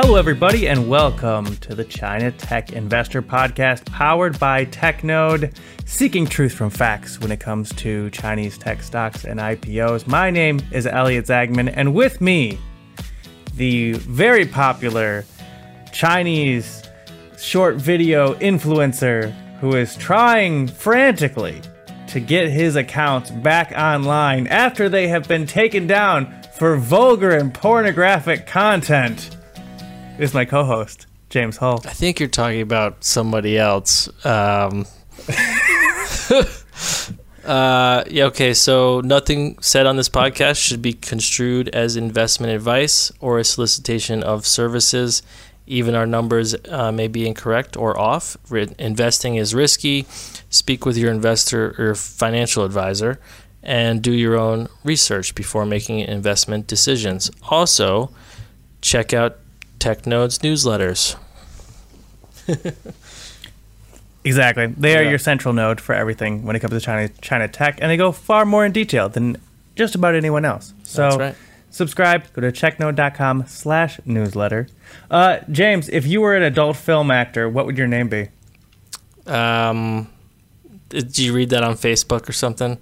Hello, everybody, and welcome to the China Tech Investor Podcast powered by TechNode, seeking truth from facts when it comes to Chinese tech stocks and IPOs. My name is Elliott Zaagman, and with me, the very popular Chinese short video influencer who is trying frantically to get his accounts back online after they have been taken down for vulgar and pornographic content is my co-host James Hull. I think you're talking about somebody else. Um, uh, yeah, okay. So nothing said on this podcast should be construed as investment advice or a solicitation of services. Even our numbers uh, may be incorrect or off. Re- investing is risky. Speak with your investor or financial advisor and do your own research before making investment decisions. Also, check out TechNode's newsletters. Exactly. They are Yeah. your central node for everything when it comes to China China tech, and they go far more in detail than just about anyone else. So That's right. subscribe, go to technode.com slash newsletter. Uh, James, if you were an adult film actor, what would your name be? Um, did you read that on Facebook or something?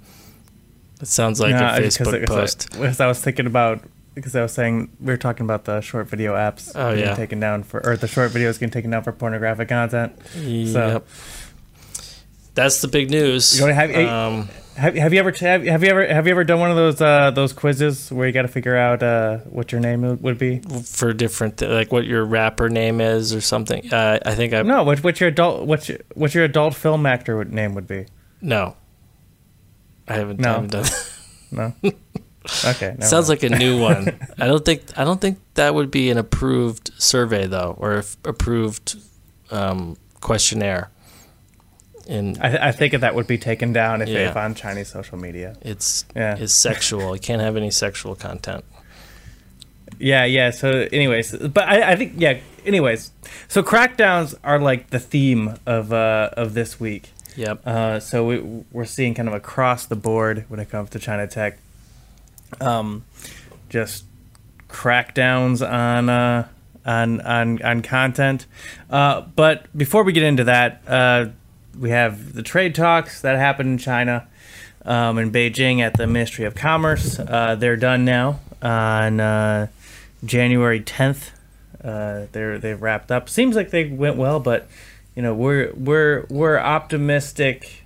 It sounds like Nah, a Facebook post. because I was thinking about because I was saying we were talking about the short video apps Oh, getting yeah. taken down for or the short videos getting taken down for pornographic content. Yep. That's the big news. You know, have- um, Have, have you ever have, have you ever have you ever done one of those uh, those quizzes where you got to figure out uh, what your name would- be? for different, th- like what your rapper name is or something. Uh, I think I No, what what your adult what your, what your adult film actor name would be? no. I haven't, No. I haven't done. No. Okay. Sounds mind. like a new one. I don't think I don't think that would be an approved survey though, or if approved um, questionnaire. In I, I think that would be taken down if, Yeah. if on Chinese social media. it's Yeah. it's sexual. You can't have any sexual content. Yeah, yeah. So, anyways, but I, I think yeah. Anyways, so crackdowns are like the theme of uh, of this week. Yep. Uh, so we, we're seeing kind of across the board when it comes to China tech, um, just crackdowns on uh, on on on content. Uh, but before we get into that, uh, we have the trade talks that happened in China, um, in Beijing at the Ministry of Commerce. Uh, they're done now on uh, January 10th. Uh, they're they've wrapped up. Seems like they went well, but you know we're we're we're optimistic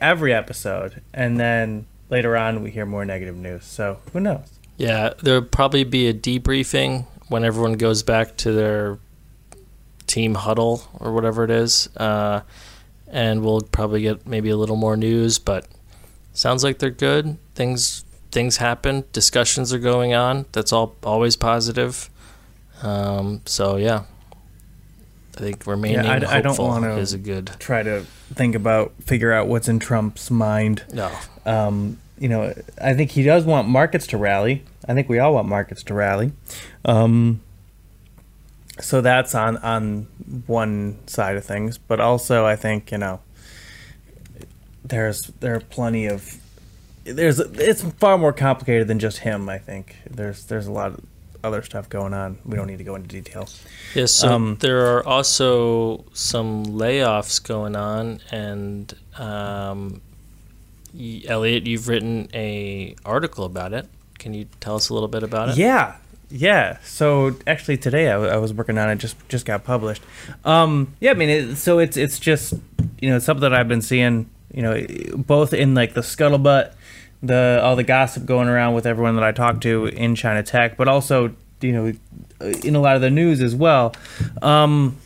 every episode, and then later on we hear more negative news. So who knows? Yeah, there'll probably be a debriefing when everyone goes back to their team huddle or whatever it is, uh, and we'll probably get maybe a little more news. But sounds like they're good. Things things happen. Discussions are going on. That's all always positive. Um, so yeah, I think remaining I- I don't hopeful wanna- is a good. Try to think about figure out what's in Trump's mind. No, Um, you know, I think he does want markets to rally. I think we all want markets to rally. Um, so that's on on one side of things, but also I think you know there's there are plenty of there's it's far more complicated than just him. I think there's there's a lot of other stuff going on. We don't need to go into detail. Yeah, so Um, there are also some layoffs going on, and um, Elliott, you've written a article about it. Can you tell us a little bit about it? Yeah, yeah. So actually, today I, w- I was working on it. Just just got published. Um, yeah, I mean, it, so it's it's just you know something that I've been seeing. You know, both in like the scuttlebutt, the all the gossip going around with everyone that I talk to in China Tech, but also you know in a lot of the news as well. Um,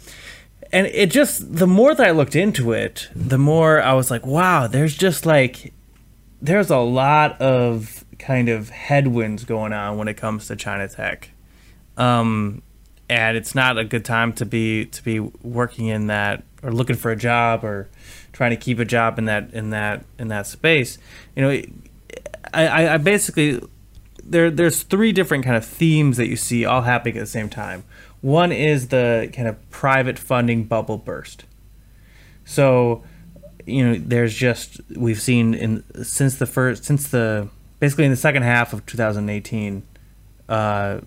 and it just the more that I looked into it, the more I was like, wow, there's just like there's a lot of kind of headwinds going on when it comes to China Tech, um, and it's not a good time to be to be working in that or looking for a job or trying to keep a job in that in that in that space. You know, I, I, I basically there there's three different kind of themes that you see all happening at the same time. One is the kind of private funding bubble burst. So, you know, there's just we've seen in since the first since the basically in the second half of 2018, uh,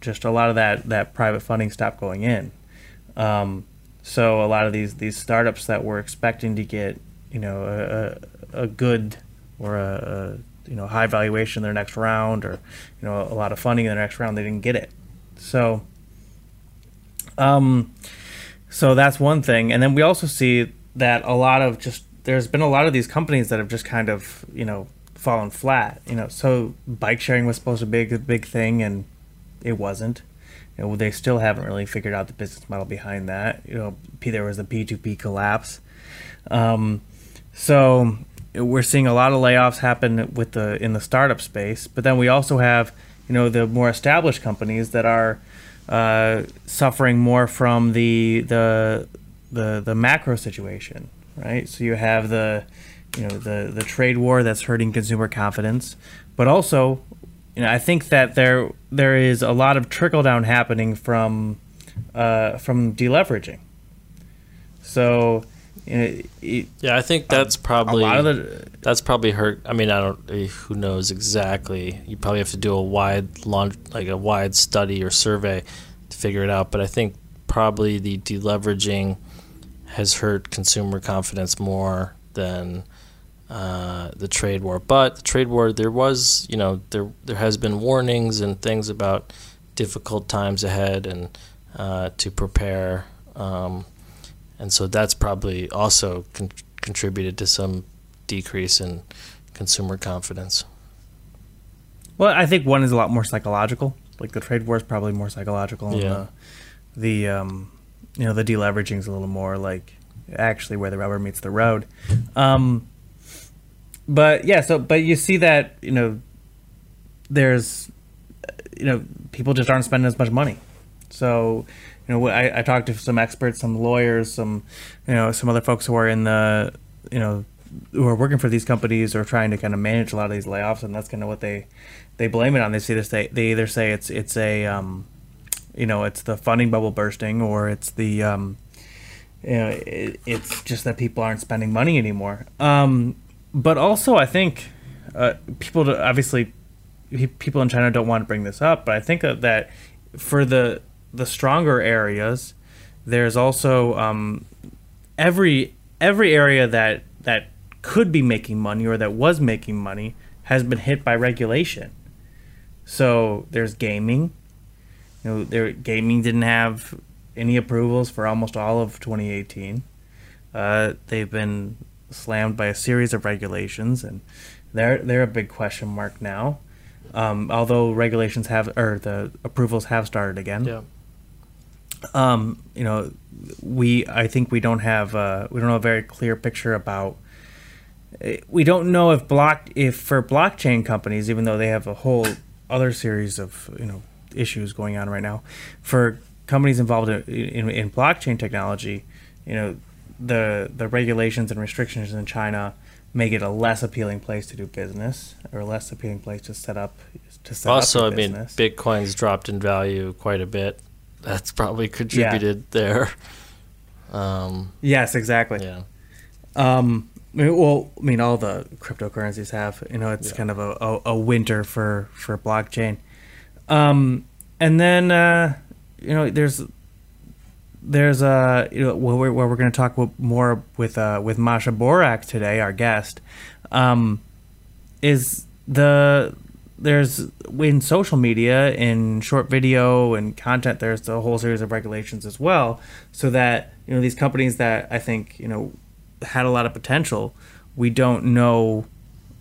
just a lot of that that private funding stopped going in. Um, so a lot of these these startups that were expecting to get you know a, a, a good or a, a, you know high valuation in their next round or you know a lot of funding in their next round they didn't get it. So um, so that's one thing, and then we also see that a lot of just there's been a lot of these companies that have just kind of you know fallen flat. You know, so bike sharing was supposed to be a big, thing, and it wasn't. You know, they still haven't really figured out the business model behind that. You know, p there was a P2P collapse. Um, so we're seeing a lot of layoffs happen with the in the startup space, but then we also have you know the more established companies that are uh, suffering more from the the the the macro situation, right? So you have the you know the the trade war that's hurting consumer confidence, but also you know I think that there there is a lot of trickle down happening from uh, from deleveraging. So you know, it, yeah, I think that's probably a lot of the that's probably hurt. I mean, I don't. eh, Who knows exactly? You probably have to do a wide, long, like a wide study or survey to figure it out. But I think probably the deleveraging has hurt consumer confidence more than uh, the trade war. But the trade war, there was, you know, there there has been warnings and things about difficult times ahead and uh, to prepare. Um, and so that's probably also con- contributed to some decrease in consumer confidence. Well, I think one is a lot more psychological. Like the trade war is probably more psychological. Yeah. the, the um, you know, the deleveraging is a little more like actually where the rubber meets the road. Um, but yeah, so but you see that you know, there's, you know, people just aren't spending as much money. So, you know, I, I talked to some experts, some lawyers, some, you know, some other folks who are in the, you know, who are working for these companies or trying to kind of manage a lot of these layoffs, and that's kind of what they they blame it on. They see this. They they either say it's it's a, um, you know, it's the funding bubble bursting, or it's the, um, you know, it, it's just that people aren't spending money anymore. Um, but also, I think uh, people obviously people in China don't want to bring this up, but I think that, that for the the stronger areas, there's also um, every every area that that could be making money or that was making money has been hit by regulation. So there's gaming. You know, there gaming didn't have any approvals for almost all of 2018. Uh, they've been slammed by a series of regulations, and they're they're a big question mark now. Um, although regulations have or the approvals have started again Yeah. um, you know, we I think we don't have uh, we don't have a very clear picture about. eh, We don't know if block if for blockchain companies, even though they have a whole other series of you know issues going on right now, for companies involved in, in, in blockchain technology, you know, the the regulations and restrictions in China make it a less appealing place to do business or a less appealing place to set up to set Also, I up your mean. Bitcoin's dropped in value quite a bit. That's probably contributed there. Um, yes, exactly. yeah. Um, I well, I mean, all the cryptocurrencies have. You know, it's Yeah. kind of a, a, a winter for for blockchain. Um, and then uh, you know, there's there's uh, you know, where we're, we're going to talk more with uh, with Masha Borak today, our guest, um, is the there's in social media in short video and content there's a whole series of regulations as well so that you know these companies that i think you know had a lot of potential we don't know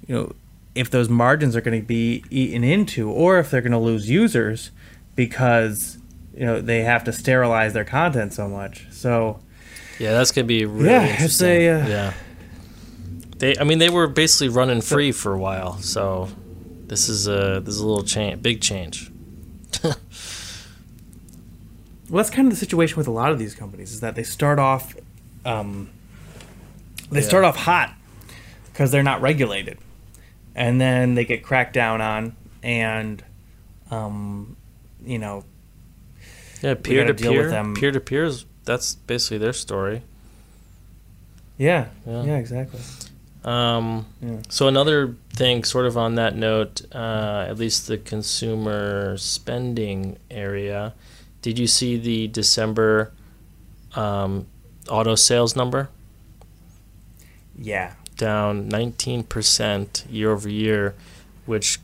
you know if those margins are going to be eaten into or if they're going to lose users because you know they have to sterilize their content so much so Yeah, that's gonna be really Yeah, it's interesting. a, uh, yeah. They, I mean, they were basically running free for a while, so this is a this is a little change, big change. Well, that's kind of the situation with a lot of these companies is that they start off, um, they Yeah. start off hot because they're not regulated, and then they get cracked down on, and, um, you know, Yeah, peer to peer, them. peer to peer is that's basically their story. yeah, Yeah. yeah, exactly. Um, Yeah. So another thing, sort of on that note, uh, at least the consumer spending area. Did you see the December um, auto sales number? Yeah. Down 19% year over year, which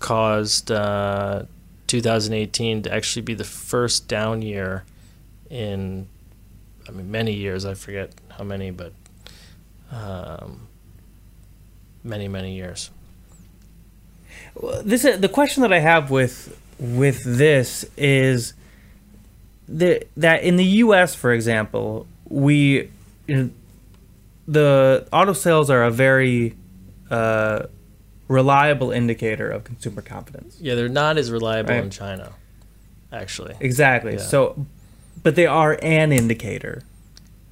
caused uh, 2018 to actually be the first down year in, I mean, many years. I forget how many, but um, many, many years. Well, this is, the question that I have with with this is the, that in the U.S., for example, we you know, the auto sales are a very uh, reliable indicator of consumer confidence. Yeah, they're not as reliable Right. in China, actually. Exactly. Yeah. So, but they are an indicator.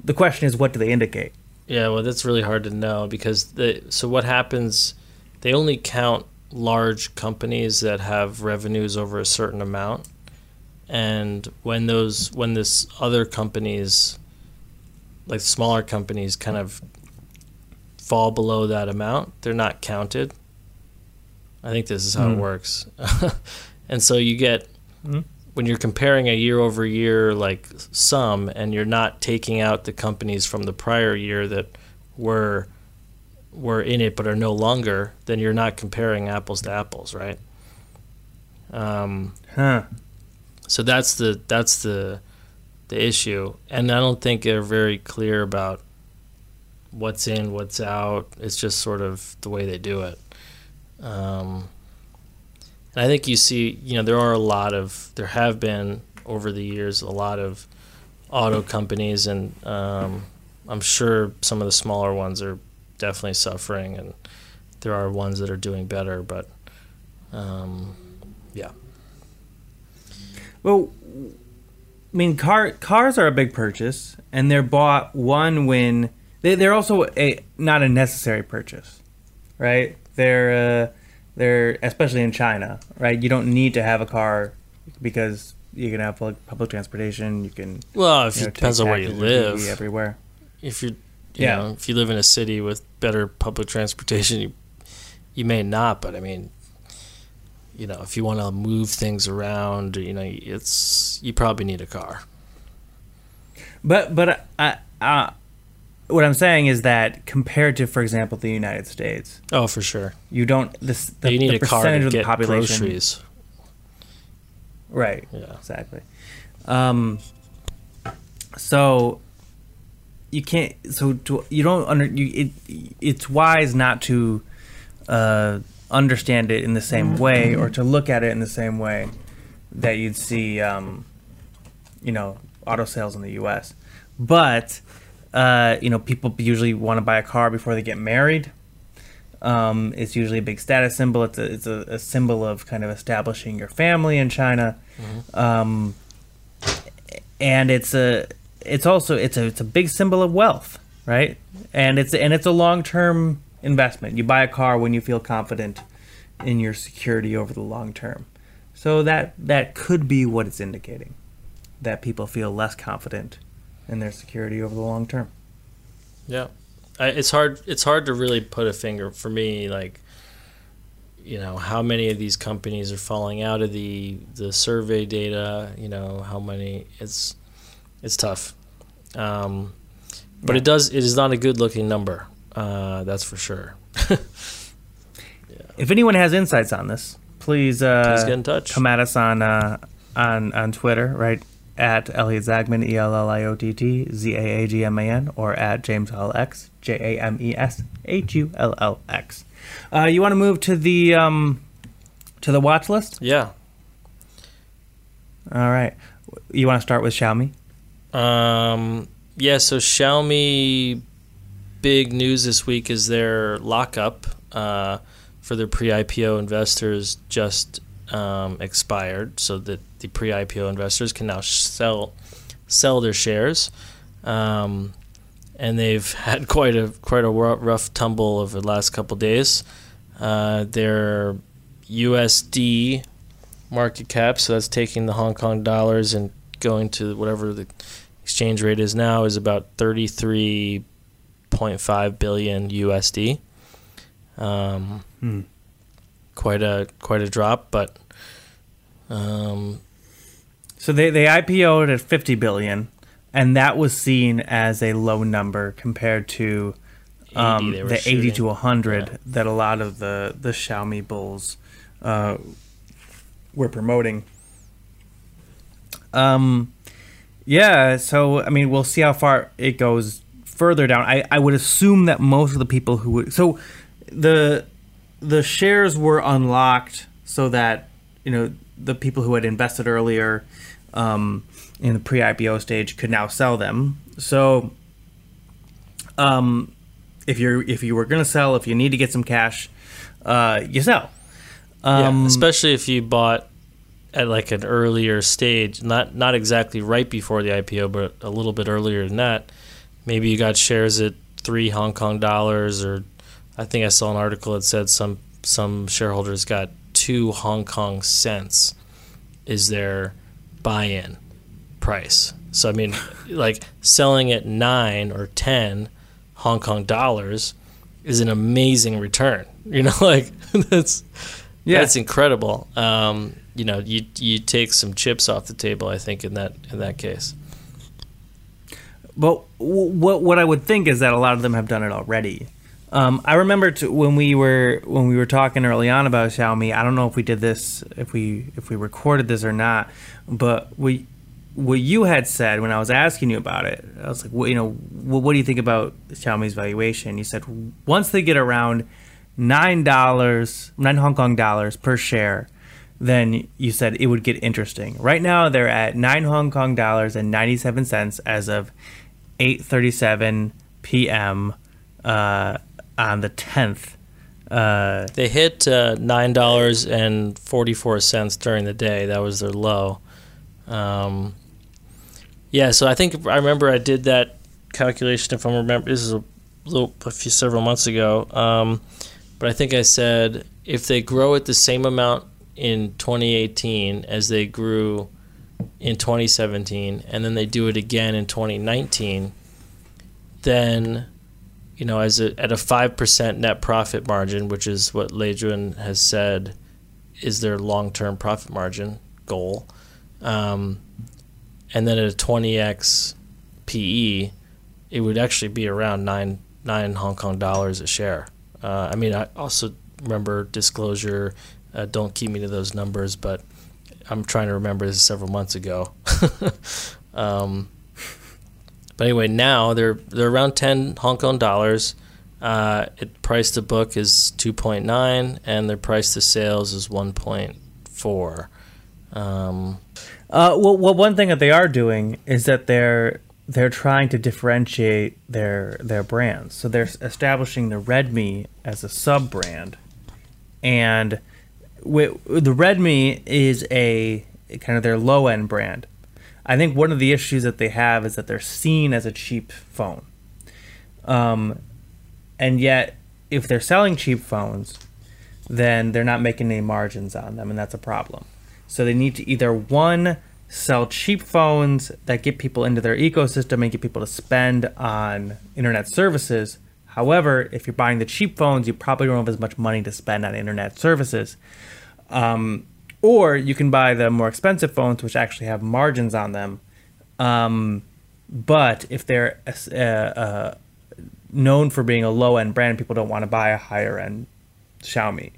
The question is, what do they indicate? Yeah, well, that's really hard to know because the so what happens? They only count large companies that have revenues over a certain amount, and when those when this other companies, like smaller companies, kind of fall below that amount, they're not counted. I think this is how it Hmm. works, and so you get Hmm. when you're comparing a year over year like sum and you're not taking out the companies from the prior year that were were in it but are no longer then you're not comparing apples to apples right um, Huh. so that's the that's the the issue and i don't think they're very clear about what's in what's out it's just sort of the way they do it um, and i think you see you know there are a lot of there have been over the years a lot of auto companies and um, i'm sure some of the smaller ones are definitely suffering and there are ones that are doing better but um, yeah. Well, I mean, car cars are a big purchase, and they're bought one when they, they're also a not a necessary purchase, right? They're uh, they're especially in China, right? You don't need to have a car because you can have public, public transportation. You can well if you know, it depends on where you taxis or Didi live everywhere. if you you Yeah. know if you live in a city with better public transportation you you may not but i mean you know if you want to move things around you know it's you probably need a car But but I uh, what I'm saying is that compared to, for example, the United States, oh for sure you don't this the, you need the a car percentage to of the population, groceries right? yeah exactly. Um, so you can't. So to, you don't under you. It it's wise not to uh, understand it in the same way or to look at it in the same way that you'd see, um, you know, auto sales in the U.S. But uh, you know, people usually want to buy a car before they get married. Um, it's usually a big status symbol. It's a it's a, a symbol of kind of establishing your family in China, um, and it's a it's also it's a it's a big symbol of wealth, right? And it's and it's a long term investment. You buy a car when you feel confident in your security over the long term. So that that could be what it's indicating, that people feel less confident in their security over the long term. Yeah, I, it's hard. It's hard to really put a finger for me. Like, you know, how many of these companies are falling out of the the survey data? You know, how many? It's it's tough. Um, but Yeah. it does. It is not a good looking number. Uh, that's for sure. If anyone has insights on this, please uh, Please get in touch. come at us on uh, on on Twitter, right at Elliott Zaagman, E L L I O T T Z A A G M A N, or at James Hull X, J A M E S H U L L X. Uh, you want to move to the um, to the watch list? Yeah. All right. You want to start with Xiaomi? Um, yeah, so Xiaomi, big news this week is their lockup uh, for their pre-IPO investors just um, expired, so that the pre-IPO investors can now sell sell their shares. Um, and they've had quite a quite a rough tumble over the last couple days. Uh, their USD market cap, so that's taking the Hong Kong dollars and going to whatever the exchange rate is now, is about thirty three 0.5 billion USD. Um, Hmm. Quite a quite a drop, but um, So they they IPO'd at 50 billion, and that was seen as a low number compared to um, they were the 80 shooting. to 100 Yeah. that a lot of the the Xiaomi bulls uh, were promoting. Um, yeah. So I mean, we'll see how far it goes further down. I I would assume that most of the people who would so the the shares were unlocked so that you know the people who had invested earlier um, in the pre-IPO stage could now sell them. So, um, if you're if you were going to sell, if you need to get some cash, uh, you sell. Um, yeah, especially if you bought at like an earlier stage, not not exactly right before the IPO, but a little bit earlier than that. Maybe you got shares at three Hong Kong dollars, or I think I saw an article that said some some shareholders got two Hong Kong cents is their buy-in price. So I mean, like selling at nine or ten Hong Kong dollars is an amazing return. You know, like that's Yeah. that's incredible. Um, you know, you you take some chips off the table. I think in that in that case. But what what I would think is that a lot of them have done it already. Um, I remember t- when we were when we were talking early on about Xiaomi. I don't know if we did this, if we if we recorded this or not. But we what you had said when I was asking you about it, I was like, well, you know, what do you think about Xiaomi's valuation? You said once they get around nine dollars, nine Hong Kong dollars per share, then you said it would get interesting. Right now, they're at nine Hong Kong dollars and ninety seven cents as of eight thirty seven p.m. Uh, on the tenth. Uh, They hit uh, nine dollars and forty four cents during the day. That was their low. Um, yeah, so I think I remember I did that calculation. If I remember, this is a little a few several months ago. Um, but I think I said if they grow at the same amount in 2018 as they grew in 2017, and then they do it again in 2019, then you know, as a, at a five percent net profit margin, which is what Lei Jun has said is their long-term profit margin goal, um, and then at a twenty x PE, it would actually be around nine nine Hong Kong dollars a share. Uh, I mean, I also remember disclosure. Uh, don't keep me to those numbers, but I'm trying to remember this several months ago. um, but anyway, now they're they're around ten Hong Kong dollars. Uh, it price to book is two point nine, and their price to sales is one point four. Um, Uh, well, well, one thing that they are doing is that they're they're trying to differentiate their their brands. So they're establishing the Redmi as a sub brand, and wi- the Redmi is a kind of their low end brand. I think one of the issues that they have is that they're seen as a cheap phone, um, and yet if they're selling cheap phones, then they're not making any margins on them, and that's a problem. So they need to either one sell cheap phones that get people into their ecosystem and get people to spend on internet services. However, if you're buying the cheap phones, you probably don't have as much money to spend on internet services. Um, or you can buy the more expensive phones, which actually have margins on them. Um, but if they're uh, uh, known for being a low end brand, people don't want to buy a higher end Xiaomi.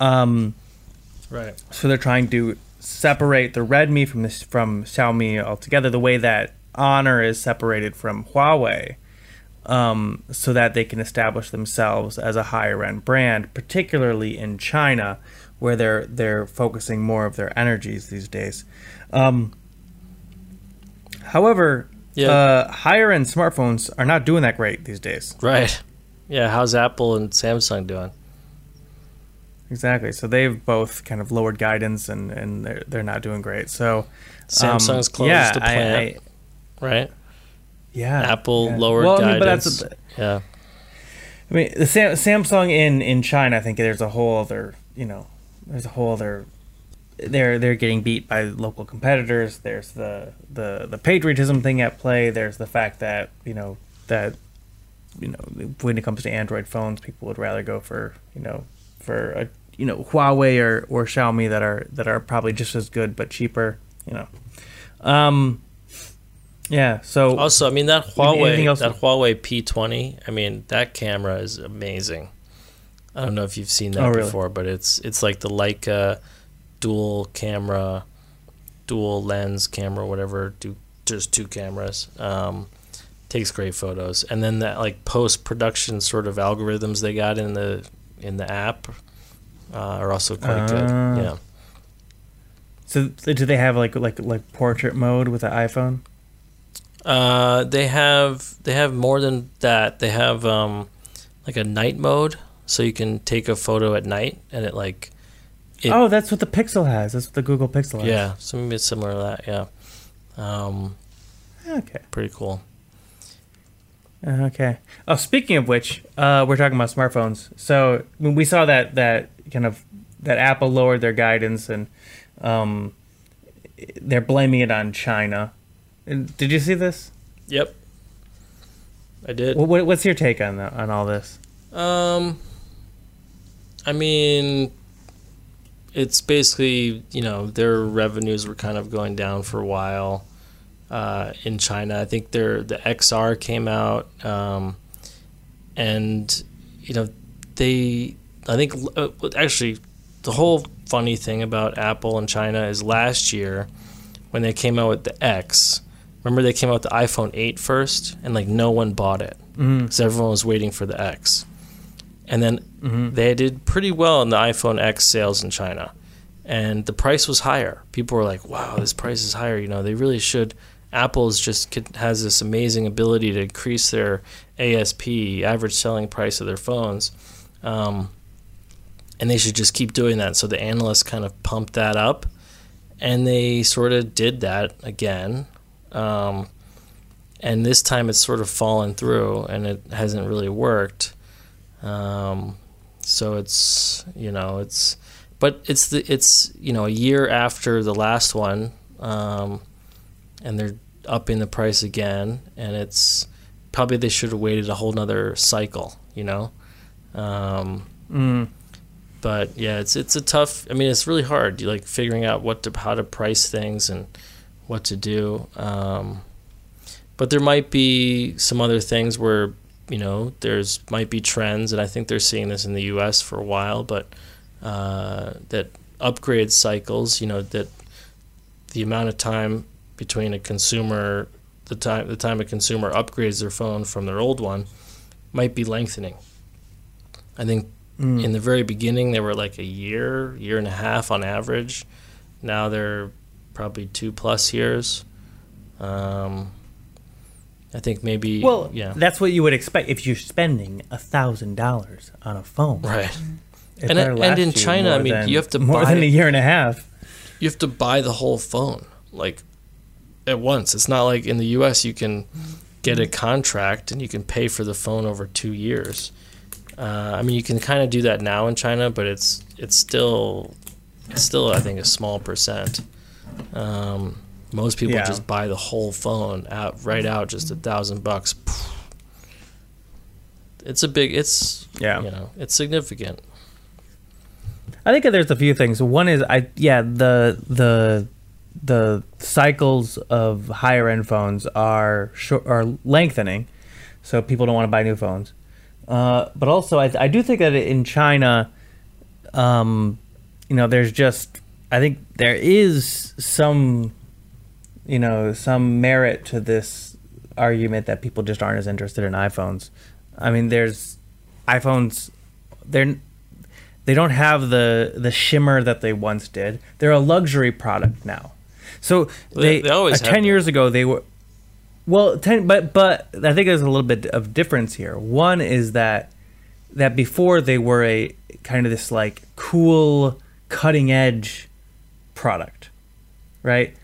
Um, right. so they're trying to separate the Redmi from this from Xiaomi altogether, the way that Honor is separated from Huawei, um, so that they can establish themselves as a higher end brand, particularly in China, where they're they're focusing more of their energies these days. Um, however, Yeah. uh, higher end smartphones are not doing that great these days. Right. Yeah. How's Apple and Samsung doing? Exactly. So they've both kind of lowered guidance and, and they're, they're not doing great. So um, Samsung's closed yeah, the I- plant. I- Right. yeah. Apple yeah. lowered well, I mean, but guidance. that's Yeah. I mean, the Sam, Samsung in, in China, I think there's a whole other, you know, there's a whole other. They're they're getting beat by local competitors. There's the the the patriotism thing at play. There's the fact that you know that you know when it comes to Android phones, people would rather go for you know for a you know Huawei or or Xiaomi that are that are probably just as good but cheaper. You know, um, yeah. So Also, I mean that Huawei that Huawei P20. I mean that camera is amazing. I don't know if you've seen that Oh, really? before, but it's it's like the Leica dual camera, dual lens camera, whatever. Do just two cameras. Um, takes great photos, and then that like post production sort of algorithms they got in the in the app uh, are also quite good. Ah. Yeah. so do they have like like like portrait mode with the iPhone? Uh, they have they have more than that. They have um, like a night mode, so you can take a photo at night, and it like It- oh, that's what the Pixel has. That's what the Google Pixel has. yeah, so maybe it's similar to that. Yeah, um, Okay. pretty cool. Okay. Oh, speaking of which, uh, we're talking about smartphones. So when we saw that that kind of that Apple lowered their guidance and um, they're blaming it on China. Did you see this? Yep, I did. What, what- what's your take on that, on all this? Um, I mean, it's basically you know their revenues were kind of going down for a while uh, in China. I think their the XR came out, um, and you know they. I think uh, actually the whole funny thing about Apple and China is last year when they came out with the X. Remember they came out with the iPhone 8 first, and like no one bought it Mm. because everyone was waiting for the X. And then hmm they did pretty well in the iPhone X sales in China. And the price was higher. People were like, wow, this price is higher. You know, they really should. Apple's just has this amazing ability to increase their ASP, average selling price of their phones. Um, and they should just keep doing that. So the analysts kind of pumped that up. And they sort of did that again. Um, and this time it's sort of fallen through and it hasn't really worked. Um, so it's you know it's but it's the it's you know a year after the last one, um, and they're upping the price again, and it's probably they should have waited a whole nother cycle, you know. Um, Mm. but yeah, it's it's a tough. I mean, it's really hard. You like figuring out what to how to price things and what to do. Um, but there might be some other things where you know there's might be trends, and I think they're seeing this in the U.S. for a while. But uh, that upgrade cycles, you know, that the amount of time between a consumer the time the time a consumer upgrades their phone from their old one might be lengthening. I think Mm. in the very beginning they were like a year year and a half on average now they're probably two plus years um, i think maybe well, yeah. that's what you would expect if you're spending a thousand dollars on a phone. right. It And- better and in you China, I mean, than- you have to more buy than a year and a half. you have to buy the whole phone like at once. It's not like in the us you can get a contract and you can pay for the phone over two years. Uh, i mean you can kind of do that now in china but it's it's still it's still i think a small percent. Um, most people Yeah. just buy the whole phone out right out just a thousand bucks it's a big it's Yeah. you know it's significant I think there's a few things. One is I yeah the the the cycles of higher end phones are short, are lengthening, so people don't want to buy new phones. Uh, but also, I, I do think that in China, um, you know, there's just I think there is some, you know, some merit to this argument that people just aren't as interested in iPhones. I mean, there's iPhones, they're they don't have the the shimmer that they once did. They're a luxury product now. So They- they, always uh, ten years ago they were well ten, but but I think there's a little bit of difference here. One is that that before they were a kind of this like cool cutting edge product, right?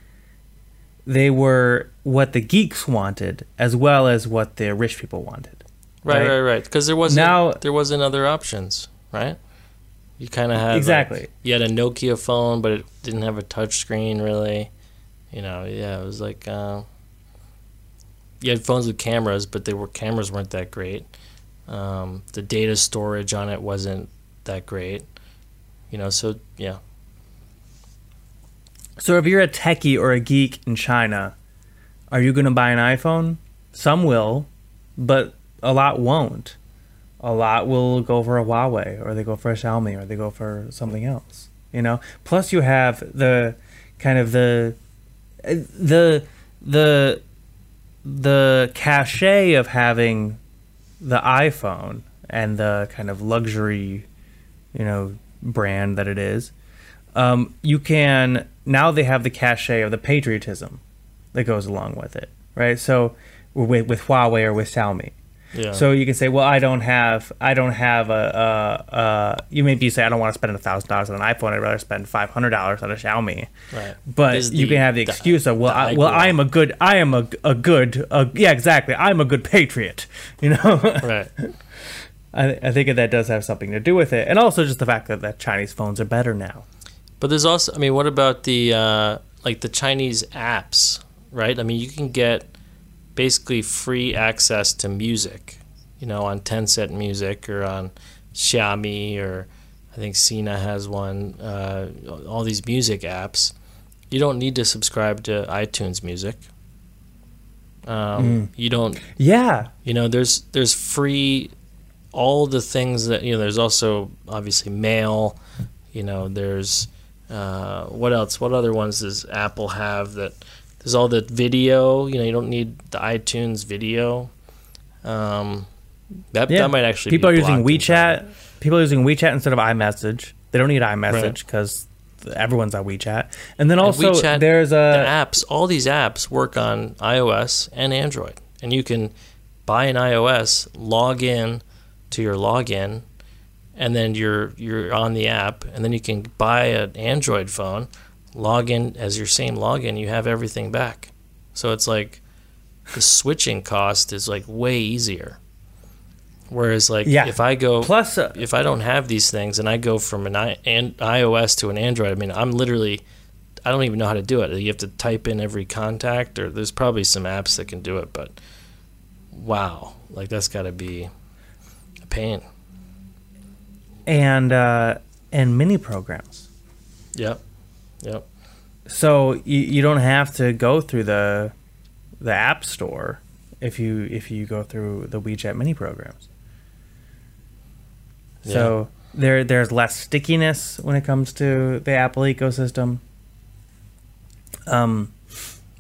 They were what the geeks wanted as well as what the rich people wanted. Right, Right. right, right. Because there wasn't Now- there wasn't other options, right? You kind of had like, Exactly. you had a Nokia phone, but it didn't have a touch screen really. You know, yeah, it was like uh, you had phones with cameras, but they were cameras weren't that great. Um, the data storage on it wasn't that great. You know, so yeah. So if you're a techie or a geek in China, are you going to buy an iPhone? Some will, but a lot won't. A lot will go for a Huawei or they go for a Xiaomi or they go for something else. You know. Plus, you have the kind of the the the the cachet of having the iPhone and the kind of luxury, you know, brand that it is. Um, you can now they have the cachet of the patriotism that goes along with it, right? So with with Huawei or with Xiaomi, Yeah. so you can say, well, I don't have, I don't have a, a, a you maybe say I don't want to spend a thousand dollars on an iPhone. I'd rather spend five hundred dollars on a Xiaomi. right. But you the- can have the the- excuse of, well, I, well, I am a good, I am a, a good, a, yeah, exactly. I'm a good patriot. You know, Right. I, I think that does have something to do with it, and also just the fact that, that Chinese phones are better now. But there's also, I mean, what about the uh, like the Chinese apps, right? I mean, you can get basically free access to music, you know, on Tencent Music or on Xiaomi or I think Sina has one. Uh, all these music apps, you don't need to subscribe to iTunes Music. Um, You don't Yeah, you know there's there's free all the things that you know there's also obviously mail you know there's uh, what else what other ones does apple have that there's all the video you know you don't need the itunes video um, that, yeah. that might actually people are using blocked in China. WeChat. People are using WeChat instead of iMessage. They don't need iMessage because everyone's on WeChat. And then also WeChat, there's the apps all these apps work on ios and android and you can buy an ios log in to your login and then you're you're on the app and then you can buy an android phone log in as your same login you have everything back so it's like the switching cost is like way easier whereas like Yeah. if i go plus. Uh, if I don't have these things and I go from an, I, an iOS to an Android, I mean, I'm literally, I don't even know how to do it. You have to type in every contact, or there's probably some apps that can do it, but wow, like that's got to be a pain. And uh, and mini programs. Yep, yep, So you, you don't have to go through the the app store if you if you go through the WeChat mini programs. So there there's less stickiness when it comes to the Apple ecosystem. Um,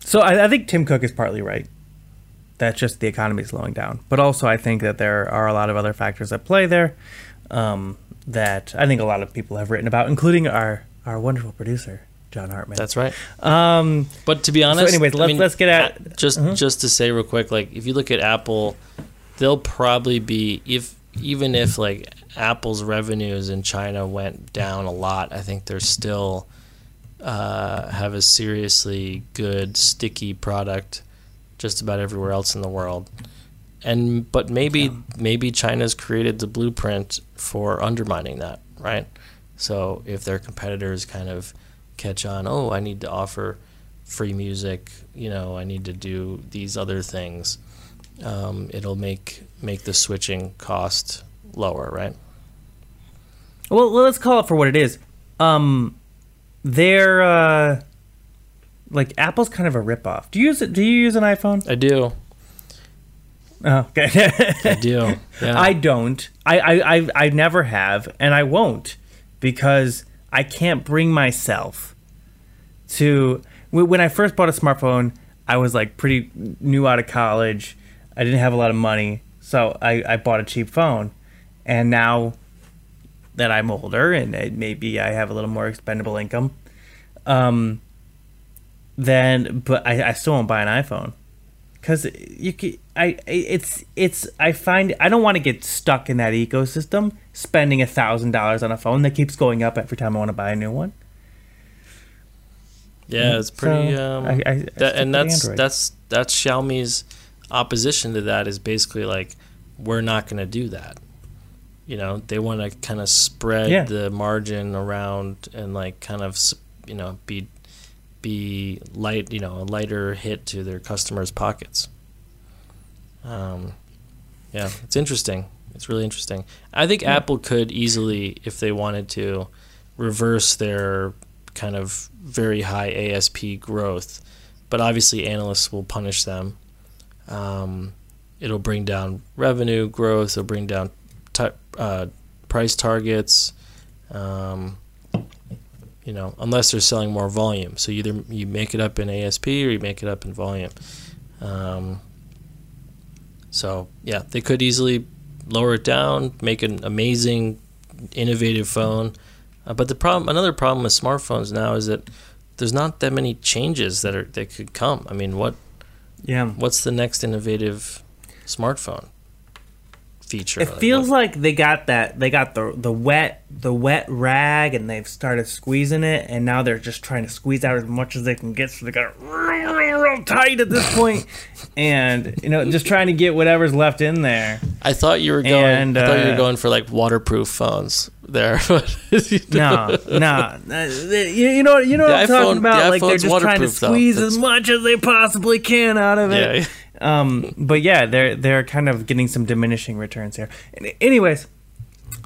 so I, I think Tim Cook is partly right. That's just the economy slowing down, but also I think that there are a lot of other factors at play there um, that I think a lot of people have written about, including our our wonderful producer John Hartman. that's right. um, But to be honest, anyways, let's- mean, let's get at- uh-huh. just just to say real quick, like if you look at Apple, they'll probably be if even if like Apple's revenues in China went down a lot, I think they're still uh, have a seriously good sticky product just about everywhere else in the world. And but maybe maybe China's created the blueprint for undermining that, right? So if their competitors kind of catch on, oh, I need to offer free music, you know, I need to do these other things, um, it'll make make the switching cost lower, right? well, let's call it for what it is. Um, they're uh, like Apple's kind of a ripoff. Do you use it? Do you use an iPhone? I do, okay. I do. Yeah. I don't. I, I, I, I never have, and I won't because I can't bring myself to. When I first bought a smartphone, I was like pretty new out of college. I didn't have a lot of money, so I, I bought a cheap phone. And now that I'm older and maybe I have a little more expendable income, um, then but I, I still won't buy an iPhone because you can, I it's it's I find I don't want to get stuck in that ecosystem spending a thousand dollars on a phone that keeps going up every time I want to buy a new one. yeah, it's pretty. So, um, I- I- I that, and that's Android. that's that's Xiaomi's opposition to that is basically like we're not going to do that. You know, they want to kind of spread Yeah. the margin around and like kind of you know be be light, you know, a lighter hit to their customers' pockets. Um, yeah, it's interesting. It's really interesting. I think Apple could easily, if they wanted to, reverse their kind of very high ASP growth, but obviously analysts will punish them. Um, it'll bring down revenue growth. It'll bring down t- uh, price targets. Um, you know, unless they're selling more volume. So either you make it up in ASP or you make it up in volume. Um, so yeah, they could easily lower it down, make an amazing, innovative phone. Uh, but the problem, another problem with smartphones now is that there's not that many changes that are that could come. I mean, what Yeah. what's the next innovative smartphone feature? It Like, feels what- like they got that they got the the wet the wet rag and they've started squeezing it and now they're just trying to squeeze out as much as they can get so they got it real, real, real tight at this point and you know just trying to get whatever's left in there. I thought you were going. And, I thought you were uh, going for like waterproof phones there. No, no, Uh, you, you know you know what The I'm iPhone- talking about. the Like they're just trying to squeeze as much as they possibly can out of it. Yeah. Um, but yeah, they're they're kind of getting some diminishing returns here. Anyways,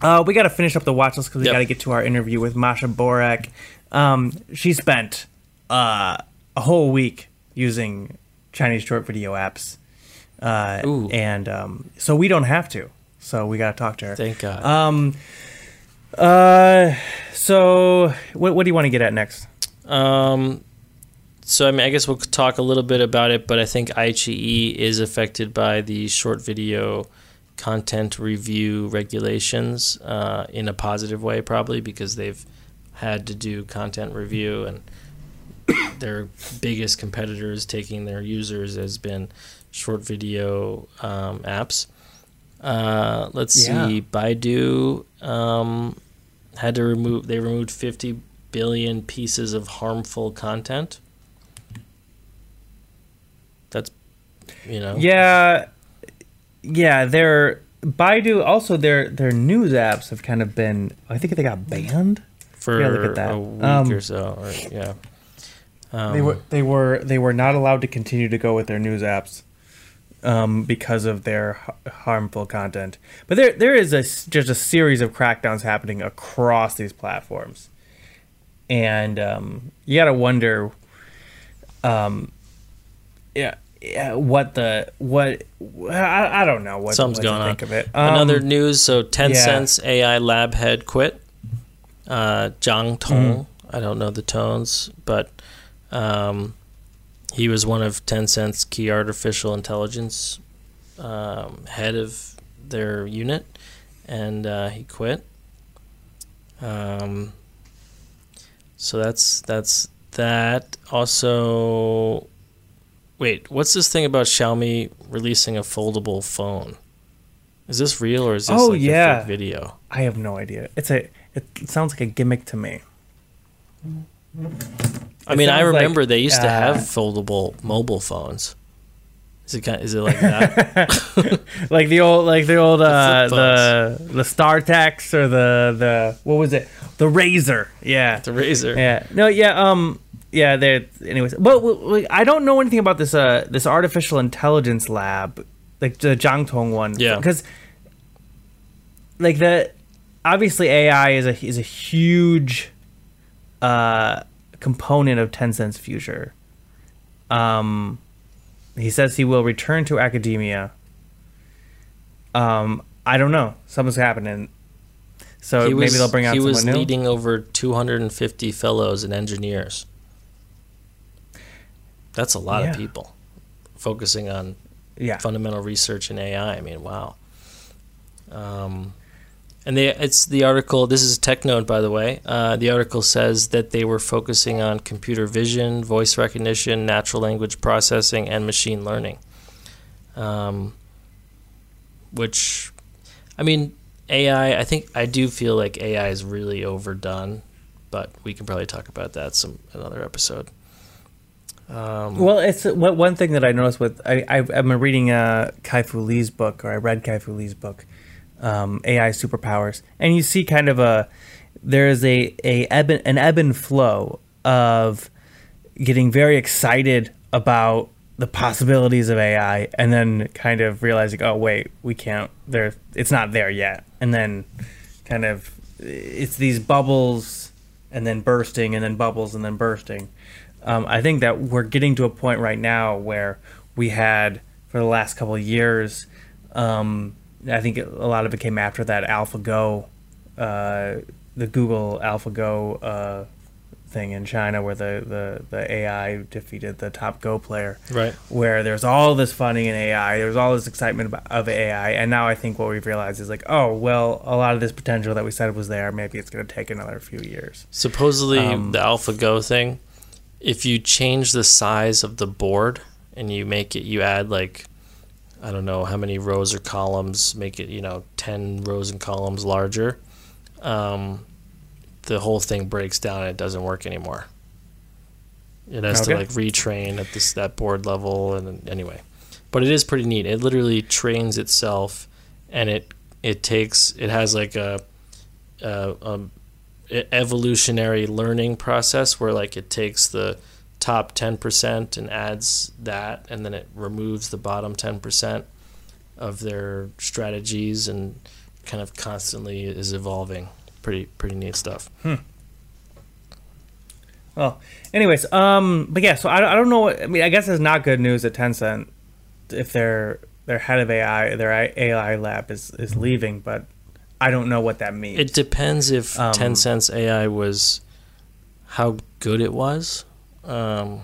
uh, we got to finish up the watch list because we Yep. got to get to our interview with Masha Borak. Um, she spent uh, a whole week using Chinese short video apps, uh, and um, so we don't have to. So we got to talk to her. Thank God. Um, uh, so what what do you want to get at next? Um, so I mean, I guess we'll talk a little bit about it, but I think iQiyi is affected by the short video content review regulations uh, in a positive way, probably because they've had to do content review and their biggest competitors taking their users has been short video um, apps. Uh, let's Yeah. see, Baidu um, had to remove. They removed fifty billion pieces of harmful content. That's, you know, Yeah, yeah. Their Baidu also their their news apps have kind of been. I think they got banned. for Yeah, look at that. a week Um, or so. Or, yeah, um, they were they were they were not allowed to continue to go with their news apps um, because of their ha- harmful content. But there there is a just a series of crackdowns happening across these platforms, and um, you got to wonder, um, yeah. Yeah, what the what I, I don't know what Something's what going on. think of it. Another Um, news. So Tencent's AI lab head quit. Uh, Zhang Tong. Mm-hmm. I don't know the tones, but um, he was one of Tencent's key artificial intelligence um, head of their unit, and uh, he quit. Um, so that's that's that. Also, wait, what's this thing about Xiaomi releasing a foldable phone? Is this real or is this Oh, like a yeah. fake video? I have no idea. It's a it sounds like a gimmick to me. I It mean, I sounds like, remember they used to have uh, foldable mobile phones. Is it kind? Is it like that? like the old like the old uh flip the the StarTAC or the the what was it the Razr yeah the Razr. yeah no yeah um yeah there anyways but I don't know anything about this uh this artificial intelligence lab like the Zhang Tong one Yeah. because like the obviously AI is a is a huge uh component of Tencent's future um he says he will return to academia. Um, I don't know. Something's happening. So He maybe was, they'll bring out He someone was new. leading over 250 fellows and engineers. That's a lot Yeah. of people focusing on yeah. fundamental research in AI. I mean, wow. Um, and they, it's the article. This is TechNode, by the way. Uh, the article says that they were focusing on computer vision, voice recognition, natural language processing, and machine learning. Um, which, I mean, AI. I think I do feel like AI is really overdone, but we can probably talk about that some another episode. Um, Well, it's one one thing that I noticed with I I've been reading uh, Kai Fu Lee's book, or I read Kai Fu Lee's book, um, AI superpowers, and you see kind of a there is a a ebb an ebb and flow of getting very excited about the possibilities of AI, and then kind of realizing, oh wait, we can't. There, it's not there yet, and then kind of it's these bubbles, and then bursting, and then bubbles, and then bursting. Um, I think that we're getting to a point right now where we had for the last couple of years. Um, I think a lot of it came after that AlphaGo, uh, the Google AlphaGo uh, thing in China, where the, the, the AI defeated the top Go player. Right. Where there's all this funding in AI, there's all this excitement about, of AI, and now I think what we've realized is like, oh well, a lot of this potential that we said was there, maybe it's going to take another few years. Supposedly, Um, the AlphaGo thing, if you change the size of the board and you make it, you add like, I don't know how many rows or columns, make it, you know, 10 rows and columns larger, um, the whole thing breaks down and it doesn't work anymore. It has Okay. to like retrain at this that board level and anyway. But it is pretty neat. It literally trains itself and it it takes it has like a, a, a evolutionary learning process where like it takes the top 10% and adds that and then it removes the bottom 10% of their strategies and kind of constantly is evolving pretty pretty neat stuff Well, anyways, um, but yeah, so I, I don't know. What, I mean, I guess it's not good news that Tencent, if their their head of AI, their AI lab is is leaving, but I don't know what that means. it depends if Um, Tencent's AI was how good it was um,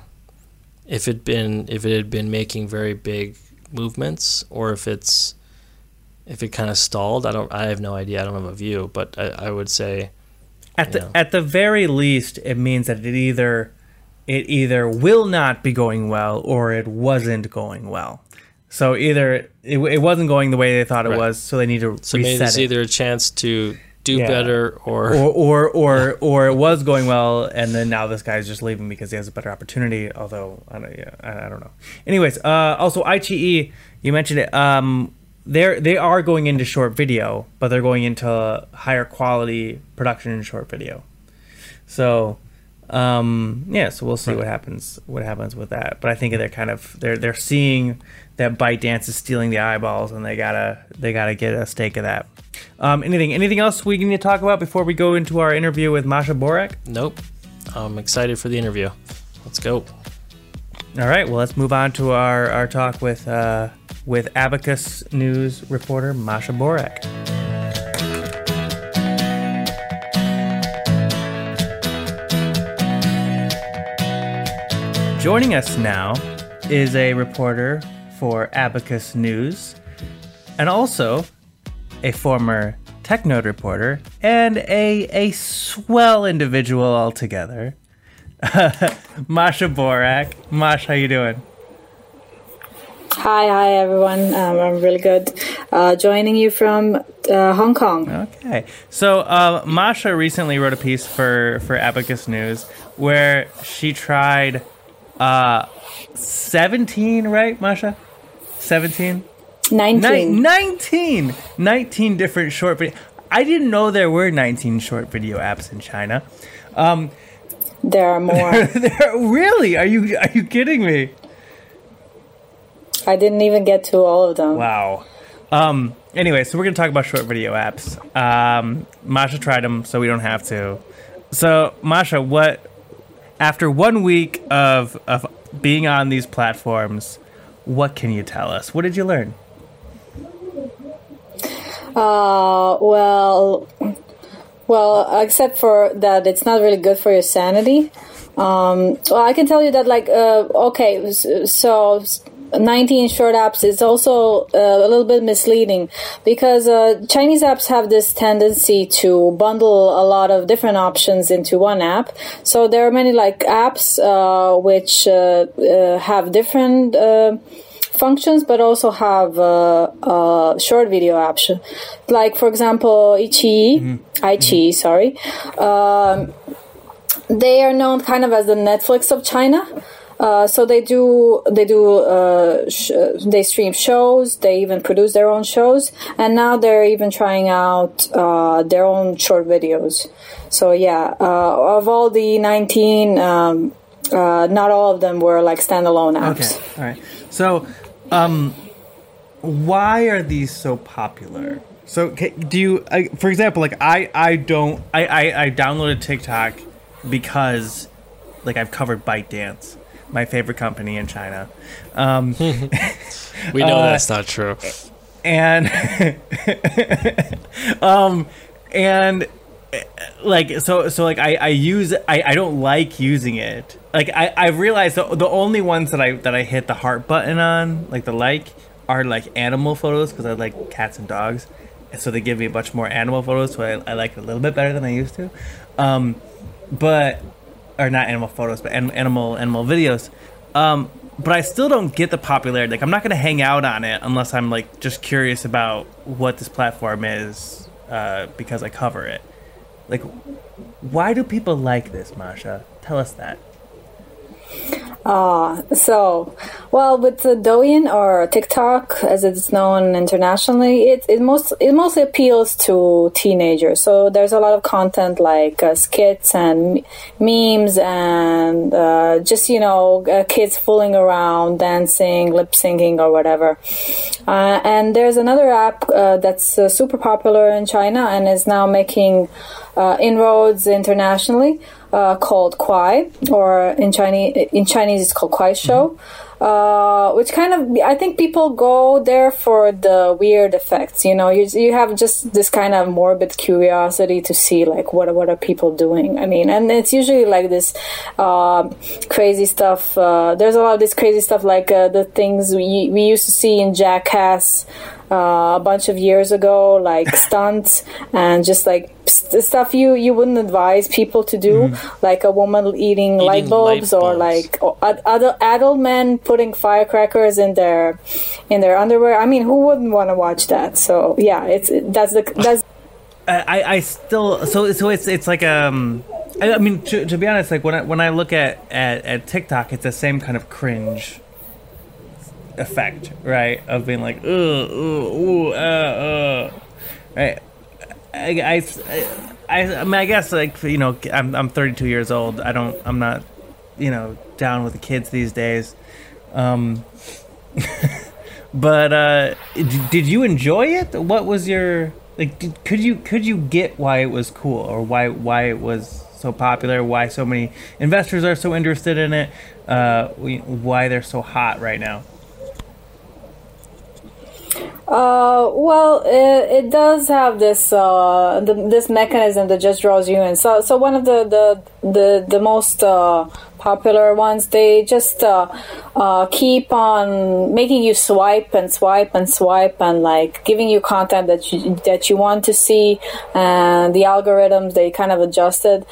if it been if it had been making very big movements or if it's if it kind of stalled I don't I have no idea I don't have a view but I, I would say at the yeah. at the very least, it means that it either it either will not be going well or it wasn't going well. So either it, it wasn't going the way they thought it Right. was, so they need to so maybe reset it's it. either a chance to do Yeah. better or, or or or or it was going well, and then now this guy's just leaving because he has a better opportunity. Although I don't, yeah, I, I don't know. Anyways, uh, also iQiyi, you mentioned it. Um, they're they are going into short video, but they're going into higher quality production in short video. So, um, yeah, so we'll see Right. what happens. What happens with that? But I think they're kind of they're they're seeing that ByteDance is stealing the eyeballs, and they gotta they gotta get a stake of that. Um, anything anything else we need to talk about before we go into our interview with Masha Borak? nope I'm excited for the interview let's go All right, well let's move on to our our talk with uh, with Abacus News reporter Masha Borak. Joining us now is a reporter for Abacus News and also a former TechNode reporter and a a swell individual altogether. Masha Borak. Masha, how you doing? Hi, hi everyone. Um, I'm really good. Uh, joining you from uh, Hong Kong. Okay. So uh, Masha recently wrote a piece for for Abacus News where she tried uh, 17, right, Masha? 17? 19. Nin- 19! 19 different short video. I didn't know there were 19 short video apps in China. Um, There are more. there, really? Are you are you kidding me? I didn't even get to all of them. Wow. Um. Anyway, so we're gonna talk about short video apps. Um. Masha tried them, so we don't have to. So, Masha, what? After one week of of being on these platforms, what can you tell us? What did you learn? Uh, well, well, except for that, it's not really good for your sanity. Um, well, I can tell you that, like, uh, okay, so 19 short apps is also uh, a little bit misleading because uh, Chinese apps have this tendency to bundle a lot of different options into one app. So there are many like apps uh, which uh, uh, have different. Uh, functions, but also have uh, uh, short video option. Like for example, iQiyi, iQiyi, sorry. Um, they are known kind of as the Netflix of China. Uh, so they do they do uh, sh- they stream shows. They even produce their own shows, and now they're even trying out uh, their own short videos. So yeah, uh, of all the nineteen. Um, uh, not all of them were like standalone apps. Okay, all right. So, um, why are these so popular? So, do you, for example, like I, I don't, I, I, I downloaded TikTok because, like, I've covered ByteDance, my favorite company in China, um, We know Uh, that's not true. and, um, and like so so like I I use I I don't like using it. Like I I realized the, the only ones that I that I hit the heart button on like the like are like animal photos because I like cats and dogs, and so they give me a bunch more animal photos. So I, I like it a little bit better than I used to, um, but or not animal photos, but animal animal videos. Um, but I still don't get the popularity. Like I'm not gonna hang out on it unless I'm like just curious about what this platform is uh, because I cover it. Like, why do people like this, Masha? Tell us that. Uh, so, well, with the Douyin or TikTok, as it's known internationally, it it most it mostly appeals to teenagers. So there's a lot of content like uh, skits and memes and uh, just you know uh, kids fooling around, dancing, lip syncing, or whatever. Uh, and there's another app uh, that's uh, super popular in China and is now making uh, inroads internationally uh, called Kwai, or in Chinese in Chinese it's called Kuaishou. Uh, which kind of I think people go there for the weird effects. You know, you you have just this kind of morbid curiosity to see like what what are people doing. I mean, and it's usually like this uh, crazy stuff. Uh, there's a lot of this crazy stuff like uh, the things we we used to see in Jackass uh, a bunch of years ago, like stunts and just like st- stuff you you wouldn't advise people to do, like a woman eating, light bulbs, light or like or ad- adult adult men putting firecrackers in their in their underwear. I mean, who wouldn't want to watch that? So yeah, it's that's the that's I, I, I still so so it's it's like um I, I mean to, to be honest like when I when I look at, at at TikTok it's the same kind of cringe effect right? Of being like uh, uh, right? I, I, I, I mean I guess like you know I'm I'm 32 years old. I don't I'm not you know down with the kids these days. Um but uh did you enjoy it? What was your like did, could you could you get why it was cool or why why it was so popular why so many investors are so interested in it uh why they're so hot right now Uh, well, it, it does have this uh, the, this mechanism that just draws you in. So, so one of the the the, the most uh, popular ones, they just uh, uh, keep on making you swipe and swipe and swipe and like giving you content that you that you want to see, and the algorithms they kind of adjusted,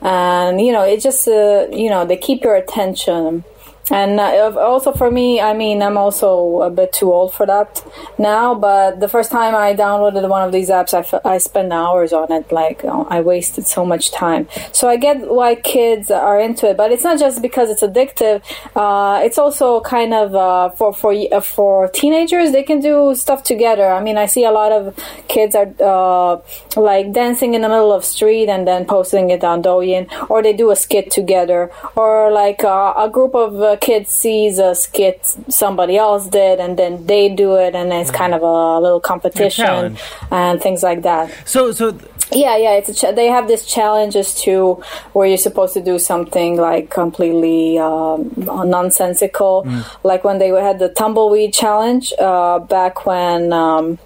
and you know it just uh, you know they keep your attention. And uh, also for me, I mean, I'm also a bit too old for that now. But the first time I downloaded one of these apps, I, f- I spent hours on it. Like I wasted so much time. So I get why kids are into it, but it's not just because it's addictive. Uh, it's also kind of uh, for for uh, for teenagers. They can do stuff together. I mean, I see a lot of kids are uh, like dancing in the middle of street and then posting it on Douyin, or they do a skit together, or like uh, a group of uh, kids sees a skit somebody else did and then they do it, and it's kind of a little competition and things like that. so so Yeah, yeah, it's a ch- they have these challenges too, where you're supposed to do something like completely um, nonsensical, like when they had the tumbleweed challenge uh, back when. Um,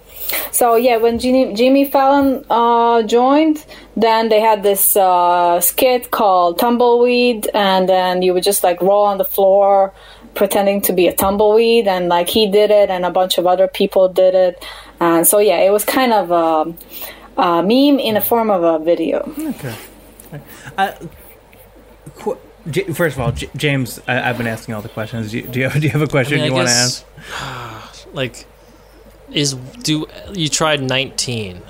so yeah, when Jimmy, Jimmy Fallon uh, joined, then they had this uh, skit called Tumbleweed, and then you would just like roll on the floor pretending to be a tumbleweed, and like he did it, and a bunch of other people did it, and so yeah, it was kind of a, a meme in the form of a video. Okay. Uh, qu- J- first of all, J- James, I- I've been asking all the questions. Do you, do you, have, do you have a I question mean, you want to ask? Like, is do you tried 19?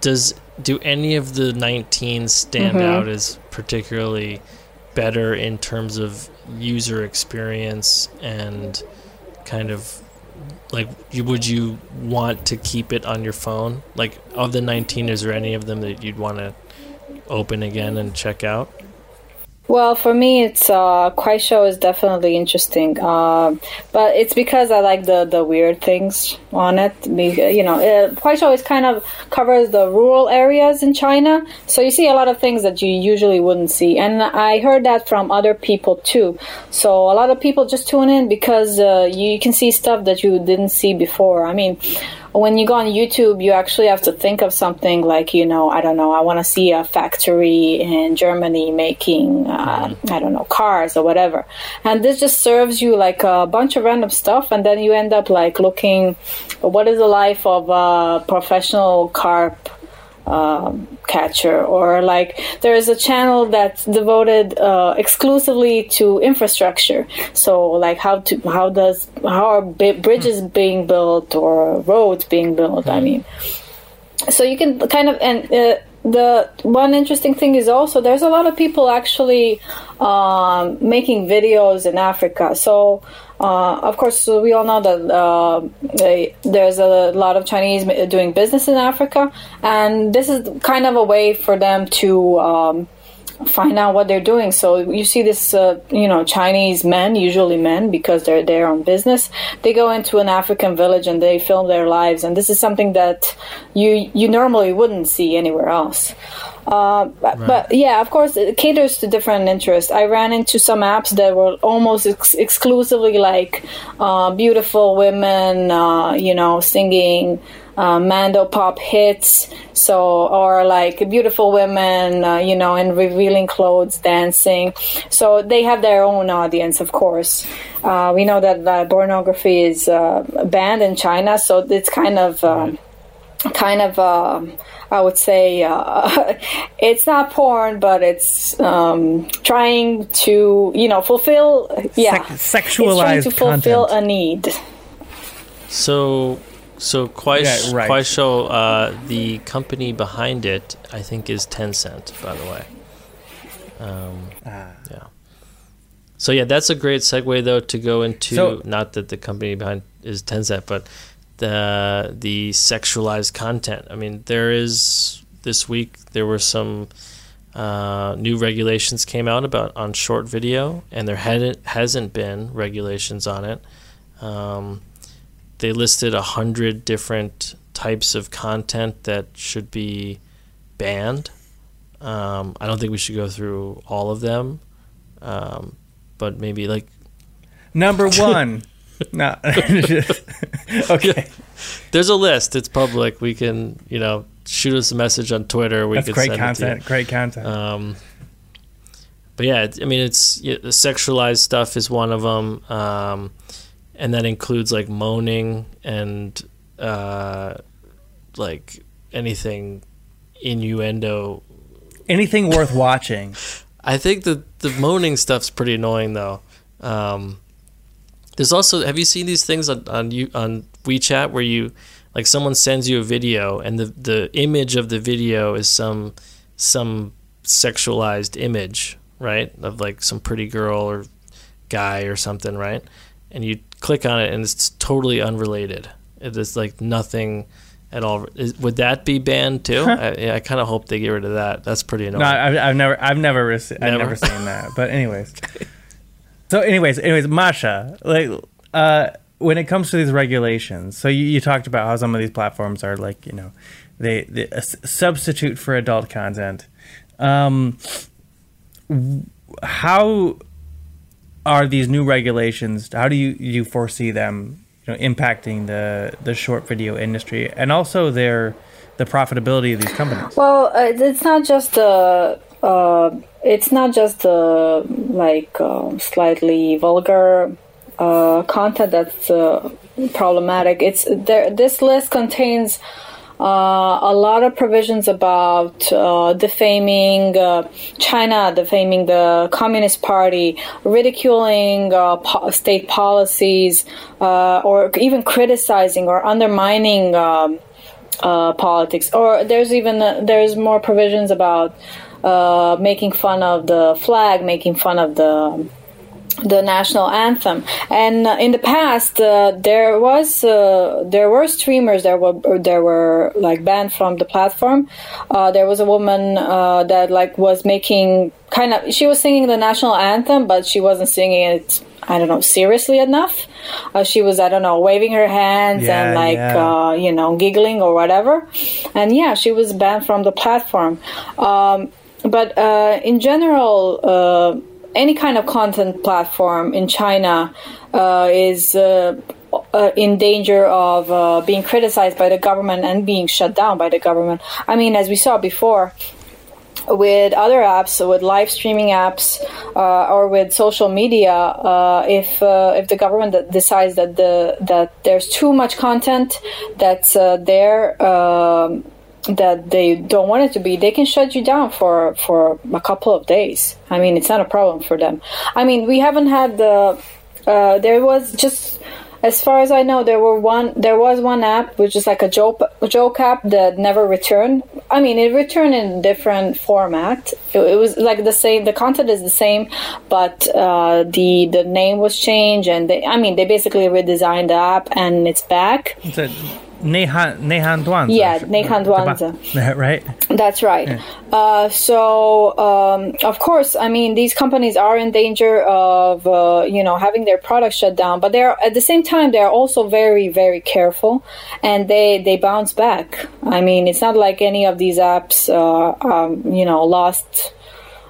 Does do any of the 19 stand Mhm. out as particularly better in terms of user experience and kind of like you, would you want to keep it on your phone? Like of the 19, is there any of them that you'd want to open again and check out? Well, for me, it's uh, Kuaishou is definitely interesting, uh, but it's because I like the, the weird things on it. You know, uh, Kuaishou is kind of covers the rural areas in China, so you see a lot of things that you usually wouldn't see. And I heard that from other people too. So a lot of people just tune in because uh, you can see stuff that you didn't see before. I mean, when you go on YouTube, you actually have to think of something like, you know, I don't know, I want to see a factory in Germany making, uh, mm. I don't know, cars or whatever. And this just serves you like a bunch of random stuff. And then you end up like looking, what is the life of a professional carp um, catcher or like there is a channel that's devoted uh, exclusively to infrastructure. So like how to how does how are bridges being built or roads being built i mean. So you can kind of and uh, the one interesting thing is also there's a lot of people actually um, making videos in africa. So uh, of course, we all know that uh, they, there's a lot of Chinese doing business in Africa, and this is kind of a way for them to um, find out what they're doing. So you see this, uh, you know, Chinese men, usually men, because they're there on business. They go into an African village and they film their lives, and this is something that you you normally wouldn't see anywhere else. Uh, right. But yeah, of course, it caters to different interests. I ran into some apps that were almost ex- exclusively like uh, beautiful women, uh, you know, singing uh, Mandopop hits. So, or like beautiful women, uh, you know, in revealing clothes, dancing. So they have their own audience, of course. Uh, we know that pornography is banned in China, so it's kind of, right. kind of um, I would say uh, it's not porn, but it's um, trying to you know fulfill yeah Se- sexualized to fulfill content. a need. So so Kuaish, yeah, right. Kuaishou, uh, the company behind it, I think, is Tencent. By the way. Um, ah. Yeah. So yeah, that's a great segue though to go into so, not that the company behind is Tencent, but the the sexualized content. I mean, there is this week there were some uh, new regulations came out about on short video, and there hadn't hasn't been regulations on it. Um, they listed a hundred different types of content that should be banned. Um, I don't think we should go through all of them, um, but maybe like number one. no. okay. There's a list. It's public. We can, you know, shoot us a message on Twitter. We That's great content. Great content. Um, but yeah, I mean, it's yeah, the sexualized stuff is one of them, um, and that includes like moaning and uh, like anything innuendo. Anything worth watching. I think the the moaning stuff's pretty annoying though. Um, there's also have you seen these things on on you on WeChat where you like someone sends you a video and the the image of the video is some some sexualized image, right? Of like some pretty girl or guy or something, right? And you click on it and it's totally unrelated. It is like nothing at all. Is, would that be banned too? I, I kind of hope they get rid of that. That's pretty annoying. No, I've, I've never, I've never, rec- never? I've never seen that. But anyways, So, anyways, anyways, Masha, like, uh, when it comes to these regulations, so you, you, talked about how some of these platforms are like, you know, they, they substitute for adult content. Um, how are these new regulations? How do you you foresee them, you know, impacting the the short video industry and also their the profitability of these companies? Well, uh, it's not just the. Uh, it's not just the like uh, slightly vulgar uh, content that's uh, problematic. It's there. This list contains uh, a lot of provisions about uh, defaming China, defaming the Communist Party, ridiculing po- state policies, or even criticizing or undermining. Um, politics, or there's even there's more provisions about uh, making fun of the flag, making fun of the the national anthem. And uh, in the past, uh, there was uh, there were streamers that were there were like banned from the platform. Uh, there was a woman uh, that like was making kind of she was singing the national anthem, but she wasn't singing it. I don't know seriously enough. Uh, she was I don't know waving her hands Yeah, and like yeah. you know giggling or whatever. And yeah, she was banned from the platform. Um, but in general any kind of content platform in China uh, is uh, uh, in danger of uh, being criticized by the government and being shut down by the government. I mean, as we saw before. With other apps, with live streaming apps, uh, or with social media, uh, if if the government decides that the that there's too much content that's there um, that they don't want it to be, they can shut you down for for a couple of days. I mean, it's not a problem for them. I mean, we haven't had the. Uh, there was just, as far as I know, there were one. There was one app which is like a joke joke app that never returned. I mean, it returned in different format. It, it was like the same. The content is the same, but uh, the the name was changed, and they, I mean, they basically redesigned the app, and it's back. It's a Neihan Neihan Duanzi. Yeah, Neihan Duanzi. Right. That's right. Uh, so, um, of course, I mean, these companies are in danger of, uh, you know, having their products shut down, but they're at the same time they're also very, very careful, and they they bounce back. I mean, it's not like any of these apps, uh, um, you know, lost.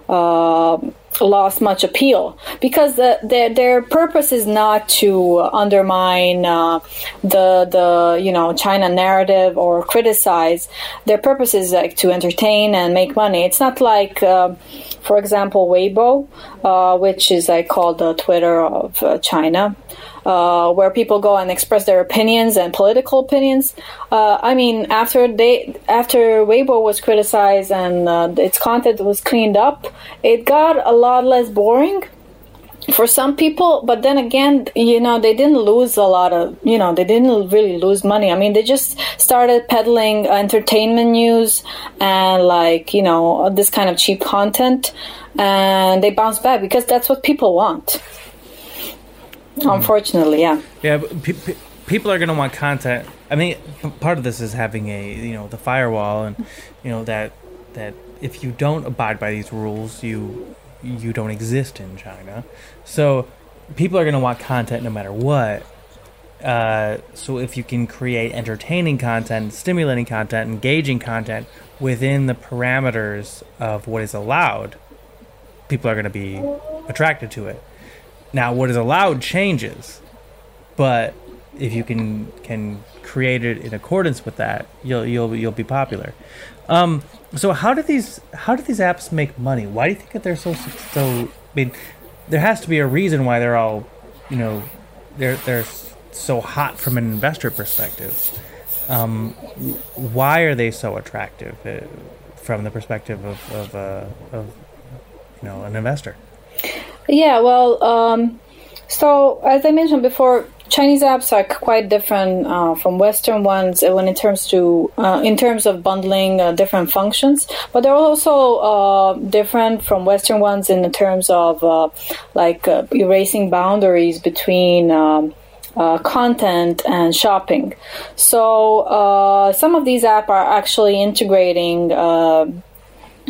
Uh, lost much appeal because the, their their purpose is not to undermine uh, the the you know China narrative or criticize. Their purpose is like to entertain and make money. It's not like, uh, for example, Weibo, uh, which is like called the Twitter of uh, China. Uh, where people go and express their opinions and political opinions. Uh, I mean, after they after Weibo was criticized and uh, its content was cleaned up, it got a lot less boring for some people. But then again, you know, they didn't lose a lot of you know they didn't really lose money. I mean, they just started peddling entertainment news and like you know this kind of cheap content, and they bounced back because that's what people want. Unfortunately, yeah. Yeah, but pe- pe- people are going to want content. I mean, part of this is having a you know the firewall, and you know that that if you don't abide by these rules, you you don't exist in China. So people are going to want content no matter what. Uh, so if you can create entertaining content, stimulating content, engaging content within the parameters of what is allowed, people are going to be attracted to it. Now, what is allowed changes, but if you can can create it in accordance with that, you'll you'll you'll be popular. Um, so how do these how do these apps make money? Why do you think that they're so so? I mean, there has to be a reason why they're all, you know, they're they're so hot from an investor perspective. Um, why are they so attractive uh, from the perspective of of, uh, of you know an investor? Yeah, well, um, so as I mentioned before, Chinese apps are quite different uh, from Western ones when in terms to uh, in terms of bundling uh, different functions, but they're also uh, different from Western ones in the terms of uh, like uh, erasing boundaries between. Um, uh, content and shopping. So uh, some of these apps are actually integrating.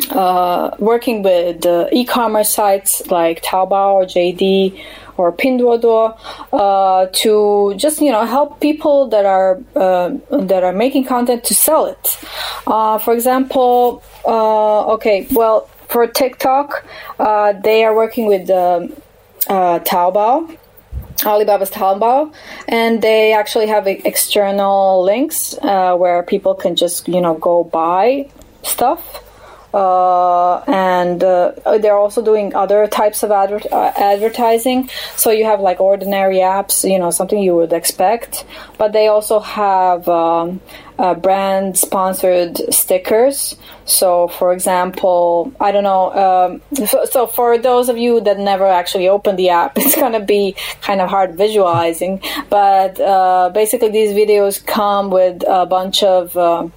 Uh, working with uh, e-commerce sites like Taobao or JD or Pinduoduo uh, to just you know help people that are uh, that are making content to sell it. Uh, for example, uh, okay, well for TikTok, they are working with um, Taobao. Alibaba's Taobao, and they actually have external links where people can just you know go buy stuff uh, and uh, they're also doing other types of adver- uh, advertising. So you have like ordinary apps, you know, something you would expect, but they also have um, uh, brand sponsored stickers. So, for example, I don't know. Um, so, so, for those of you that never actually opened the app, it's to be kind of hard visualizing, but uh, basically, these videos come with a bunch of.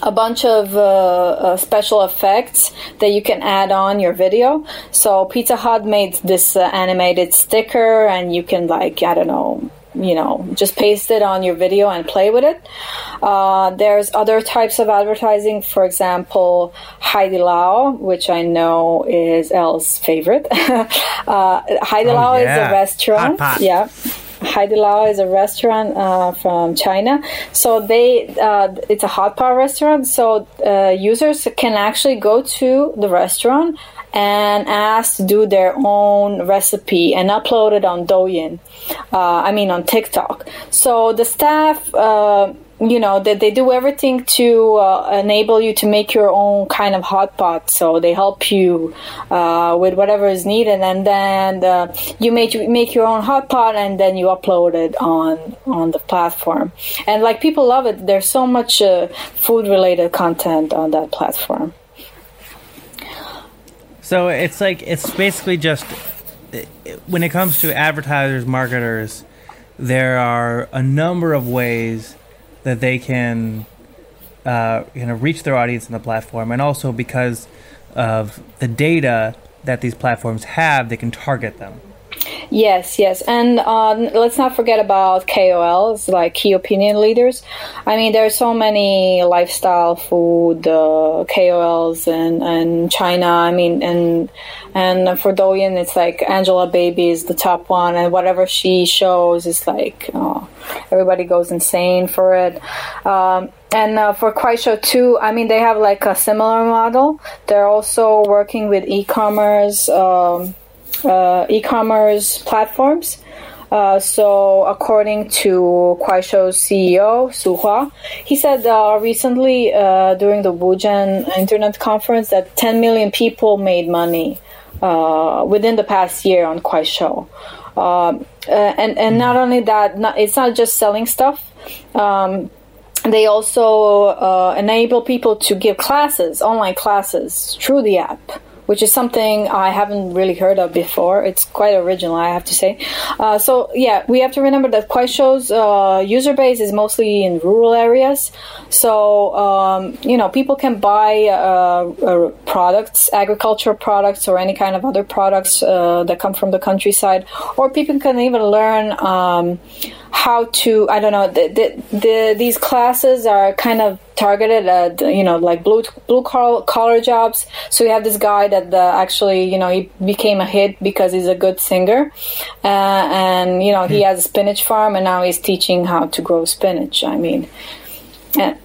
A bunch of uh, uh, special effects that you can add on your video. So Pizza Hut made this uh, animated sticker, and you can like I don't know you know just paste it on your video and play with it uh, there's other types of advertising for example Haidilao which i know is elle's favorite uh, Haidilao Oh, is yeah. a restaurant Hot pot. yeah Haidilao is a restaurant uh, from China. So they, uh, it's a hot pot restaurant. So uh, users can actually go to the restaurant and ask to do their own recipe and upload it on Douyin. Uh, I mean on TikTok. So the staff. You know that they do everything to uh, enable you to make your own kind of hot pot. So they help you uh, with whatever is needed. And then uh, you make make your own hot pot and then you upload it on on the platform. And like people love it. There's so much uh, food related content on that platform. So it's like it's basically just when it comes to advertisers, marketers, there are a number of ways that they can uh, you know reach their audience in the platform, and also because of the data that these platforms have, they can target them. Yes, yes, and uh, let's not forget about KOLs, like key opinion leaders. I mean, there are so many lifestyle food uh, KOLs in, in China. I mean, and and for Douyin, it's like Angelababy is the top one, and whatever she shows is like oh, everybody goes insane for it. Um, and uh, for Kuaishou too, I mean, they have like a similar model. They're also working with e-commerce. Um, uh, e-commerce platforms. Uh, so, according to Kuaishou's CEO Su Hua, he said uh, recently uh, during the Wuzhen Internet Conference that 10 million people made money uh, within the past year on Kuaishou. Um, uh, and and not only that, not, it's not just selling stuff. Um, they also uh, enable people to give classes, online classes, through the app, which is something I haven't really heard of before. It's quite original, I have to say. Uh, so, yeah, we have to remember that Kuaishou's uh, user base is mostly in rural areas. So, um, you know, people can buy uh, uh, products, agricultural products, or any kind of other products uh, that come from the countryside, or people can even learn. Um, how to I don't know the, the, the these classes are kind of targeted at you know like blue blue collar, collar jobs. So you have this guy that actually you know he became a hit because he's a good singer, uh, and you know he has a spinach farm and now he's teaching how to grow spinach. I mean.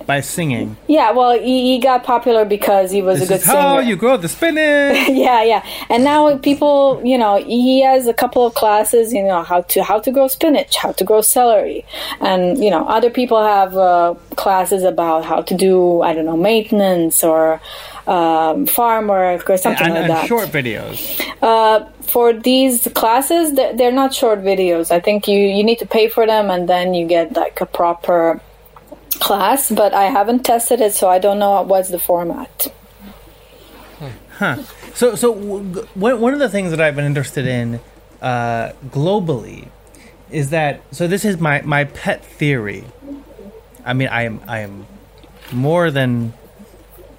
By singing, yeah, well, he, he got popular because he was this a good is how singer. you grow the spinach. yeah yeah. And now people you know he has a couple of classes you know how to how to grow spinach how to grow celery. And you know other people have uh, classes about how to do i don't know maintenance or um, farm work or something and, like and that. short videos. uh, for these classes they're not short videos. I think you you need to pay for them and then you get like a proper class but i haven't tested it so i don't know what's the format Huh. So, so w- one of the things that I've been interested in uh, globally is that. So this is my my pet theory. I mean, I am I am more than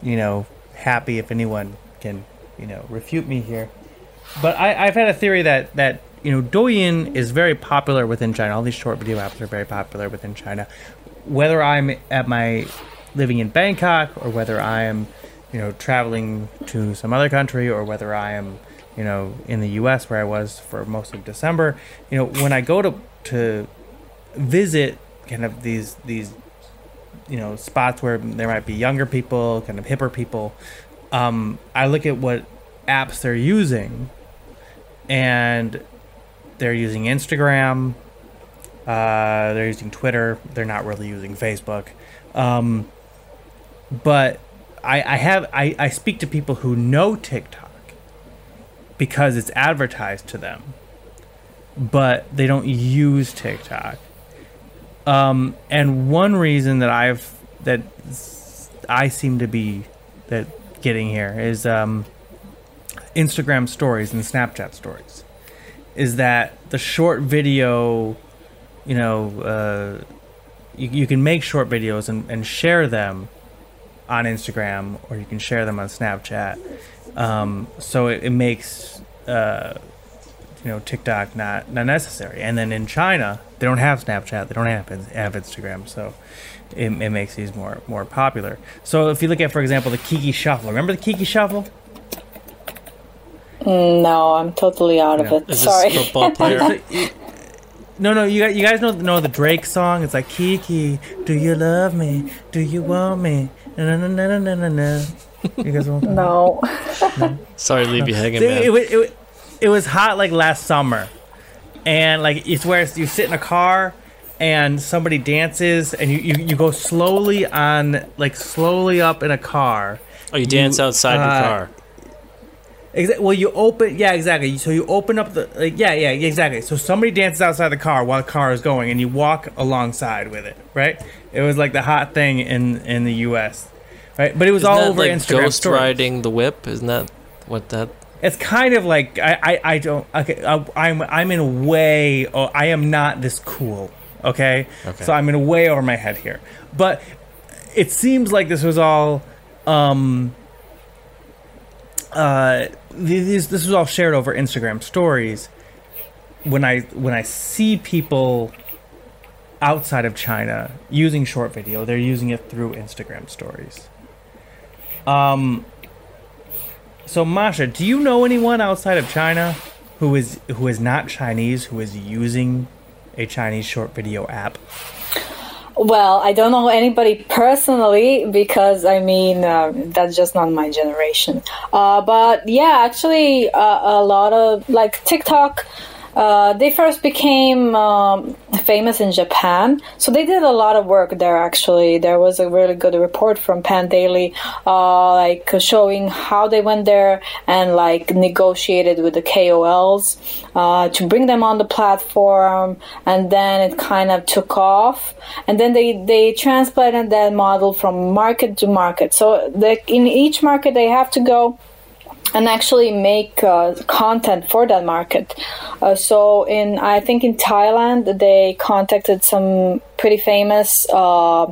you know happy if anyone can you know refute me here. But I, I've had a theory that that you know Douyin is very popular within China. All these short video apps are very popular within China. Whether I'm at my living in Bangkok or whether I am you know traveling to some other country or whether I am you know in the U.S. where I was for most of December. You know when I go to to visit kind of these these you know spots where there might be younger people, kind of hipper people. Um, I look at what apps they're using, and they're using Instagram. Uh, they're using Twitter. They're not really using Facebook. Um, but I, I have I, I speak to people who know TikTok because it's advertised to them, but they don't use TikTok. Um, and one reason that I've that I seem to be that getting here is um, Instagram stories and Snapchat stories. Is that the short video, you know, uh, you, you can make short videos and, and share them on Instagram or you can share them on Snapchat. Um, so it, it makes uh, you know TikTok not not necessary. And then in China, they don't have Snapchat, they don't have have Instagram, so it, it makes these more more popular. So if you look at, for example, the Kiki Shuffle, remember the Kiki Shuffle? No, I'm totally out of No. it. Is Sorry. this football player? No, no, you guys, you guys know know the Drake song. It's like Kiki, do you love me? Do you want me? No, no, no, no, no, no. na. You guys won't. no. Sorry to leave you hanging, man. it, wa- it, it was hot like last summer, and like it's where you sit in a car and somebody dances and you, you, you go slowly on like slowly up in a car. oh, you dance outside uh, your car. Exa- well, you open, yeah, exactly. So you open up the, like, yeah, yeah, exactly. So somebody dances outside the car while the car is going, and you walk alongside with it, right? It was like the hot thing in in the U.S., right? But it was Isn't all over like Instagram ghost stories. riding the whip? Isn't that what that? It's kind of like I, I, I don't. Okay, I, I'm I'm in a way. Oh, I am not this cool. Okay? Okay. so I'm in a way over my head here. But it seems like this was all. Um, uh, these this was all shared over Instagram stories. When I when I see people outside of China using short video, they're using it through Instagram stories. Um. So Masha, do you know anyone outside of China who is who is not Chinese who is using a Chinese short video app? Well, I don't know anybody personally because I mean uh, that's just not my generation. Uh, but yeah, actually, uh, a lot of like TikTok. Uh, they first became um, famous in Japan, so they did a lot of work there. Actually, there was a really good report from Pandaily, uh, like showing how they went there and like negotiated with the KOLs uh, to bring them on the platform, and then it kind of took off, and then they they transplanted that model from market to market. So in each market, they have to go and actually make uh, content for that market. Uh, so in I think in Thailand they contacted some pretty famous uh, uh,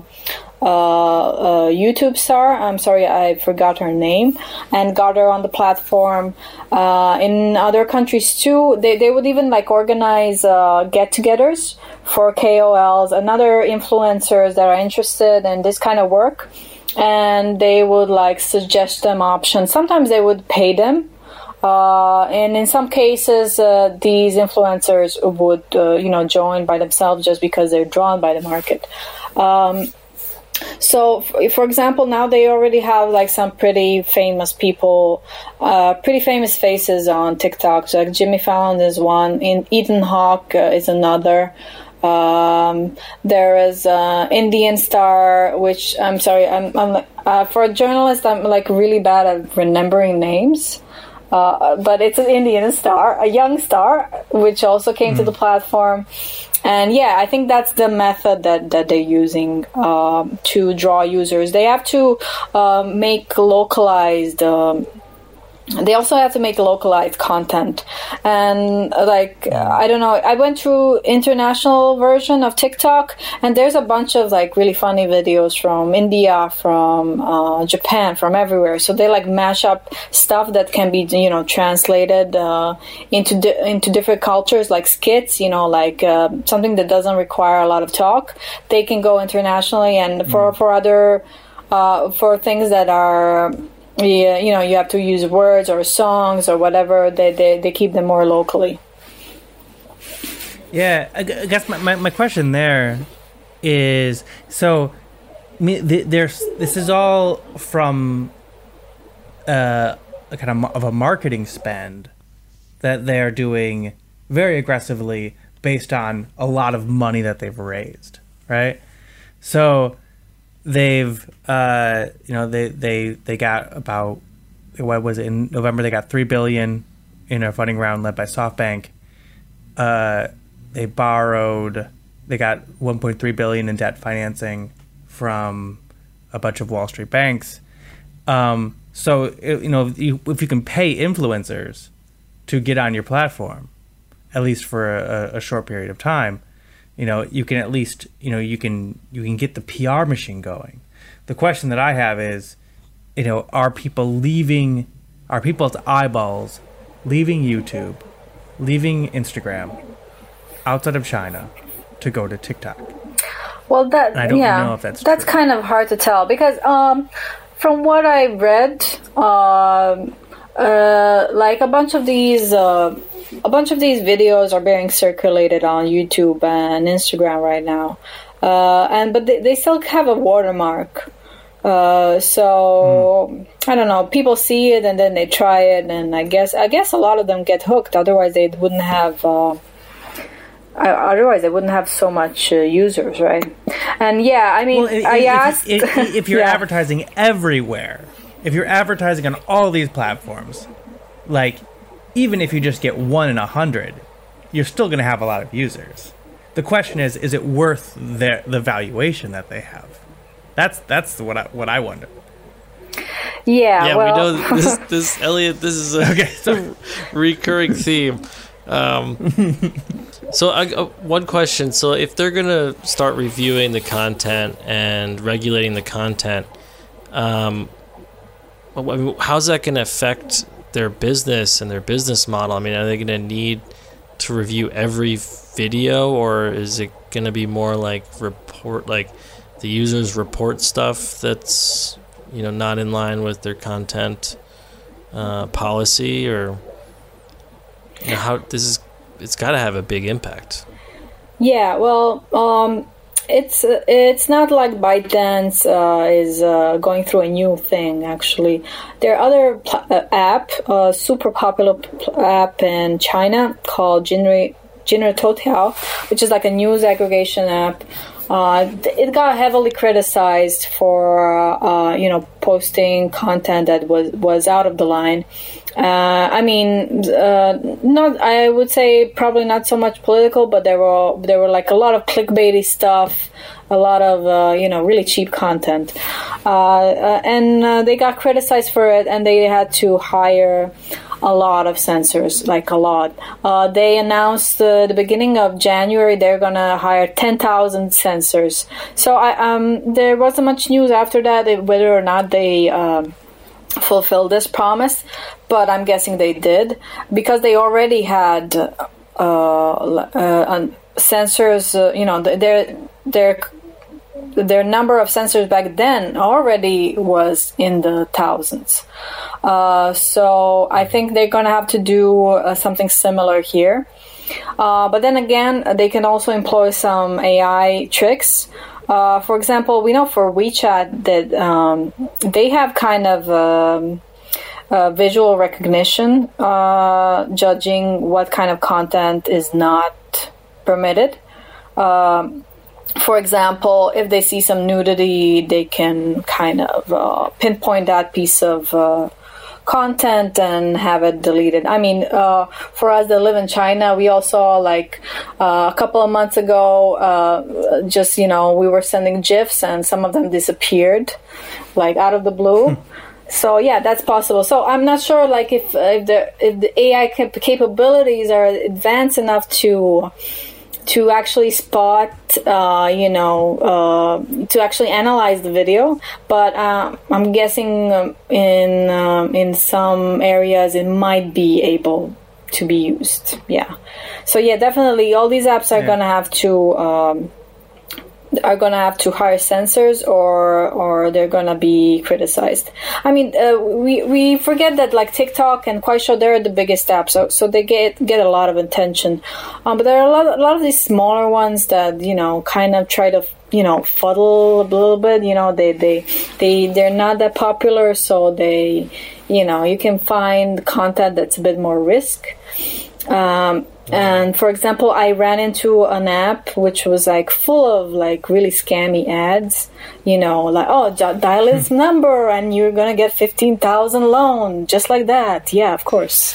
uh, YouTube star. I'm sorry, I forgot her name, and got her on the platform. Uh, in other countries too, they they would even like organize get-togethers for KOLs and other influencers that are interested in this kind of work and they would like suggest them options. Sometimes they would pay them. Uh, and in some cases, uh, these influencers would, uh, you know, join by themselves just because they're drawn by the market. Um, so, for example, now they already have like some pretty famous people, uh, pretty famous faces on TikTok. So, like Jimmy Fallon is one, in Ethan Hawke uh, is another. Um, there is uh, Indian Star, which I'm sorry, I'm, I'm uh, for a journalist, I'm like really bad at remembering names. Uh, but it's an Indian star, a young star, which also came to the platform. And yeah, I think that's the method that, that they're using um, to draw users. They have to um, make localized. Um, they also have to make localized content. And like i don't know i went through international version of tiktok and there's a bunch of like really funny videos from india from uh, japan from everywhere. So they like mash up stuff that can be you know translated uh, into di- into different cultures like skits you know like uh, something that doesn't require a lot of talk. They can go internationally and for for other uh, for things that are yeah, you know, you have to use words or songs or whatever. They they, they keep them more locally. Yeah, I guess my, my, my question there is so there's this is all from uh, a kind of, of a marketing spend that they're doing very aggressively based on a lot of money that they've raised, right? So they've uh, you know they they they got about what was it in November they got three billion in a funding round led by SoftBank. Uh, they borrowed they got 1.3 billion in debt financing from a bunch of Wall Street banks. Um, so it- you know if you, if you can pay influencers to get on your platform, at least for a, a short period of time, you know you can at least you know you can you can get the PR machine going. the question that I have is, you know, are people leaving, are people's eyeballs leaving YouTube, leaving Instagram, outside of China, to go to TikTok? Well, that I don't yeah, know if that's that's true. kind of hard to tell because um, from what I read, um, uh, like a bunch of these, uh, a bunch of these videos are being circulated on YouTube and Instagram right now, uh, and but they, they still have a watermark. Uh, so I don't know. People see it and then they try it, and I guess I guess a lot of them get hooked. Otherwise, they wouldn't have. Uh, I- otherwise, they wouldn't have so much uh, users, right? And yeah, I mean, Well, if, I if- asked if, if, if you're Yeah. advertising everywhere, if you're advertising on all these platforms, like even if you just get one in a hundred, you're still going to have a lot of users. The question is, is it worth their the valuation that they have? That's that's what I what I wonder. Yeah, Yeah, well, we know this. This Elliott. This is a Okay, sorry. recurring theme. Um, so, I, uh, one question: So, if they're gonna start reviewing the content and regulating the content, um, well, I mean, how's that gonna affect their business and their business model? I mean, are they gonna need to review every video, or is it gonna be more like report, like the users report stuff that's you know not in line with their content uh, policy, or you know, how this is? It's got to have a big impact. yeah. Well, um, it's uh, it's not like ByteDance uh, is uh, going through a new thing. Actually, there are other pl- uh, app, uh, super popular pl- app in China called Jinri Toutiao, which is like a news aggregation app. It got heavily criticized for you know posting content that was was out of the line. Uh, I mean, uh, not. I would say probably not so much political, but there were there were like a lot of clickbaity stuff, a lot of uh, you know really cheap content, uh, uh, and uh, they got criticized for it, and they had to hire a lot of censors, like a lot. Uh, they announced uh, the beginning of January they're gonna hire ten thousand censors. So I um there wasn't much news after that whether or not they. Um, fulfill this promise, but I'm guessing they did because they already had uh, uh, censors. Uh, you know, their their their number of censors back then already was in the thousands. Uh, so I think they're going to have to do uh, something similar here. Uh, but then again, they can also employ some AI tricks. Uh, for example, we know for WeChat that um, they have kind of um, uh, visual recognition, uh, judging what kind of content is not permitted. Um, for example, if they see some nudity, they can kind of uh, pinpoint that piece of uh, content and have it deleted. I mean, uh, for us that live in China, we all saw like uh, a couple of months ago, uh, just you know, we were sending gifs and some of them disappeared, like out of the blue. So yeah, that's possible. So I'm not sure, like if if the if the AI cap- capabilities are advanced enough to to actually spot, uh, you know, uh, to actually analyze the video. But um, I'm guessing um, in um, in some areas it might be able to be used. Yeah. So yeah, definitely, all these apps are Yeah. gonna have to. Um, are gonna have to hire censors or or they're gonna be criticized. I mean, uh, we we forget that like TikTok and Kuaishou they're the biggest apps, so so they get get a lot of attention. Um, but there are a lot a lot of these smaller ones that you know kind of try to you know fuddle a little bit. You know they they they they're not that popular, so they you know you can find content that's a bit more risk. Um, and for example, I ran into an app which was like full of like really scammy ads. You know, like oh, dial this hmm. number and you're gonna get fifteen thousand loan, just like that. Yeah, of course.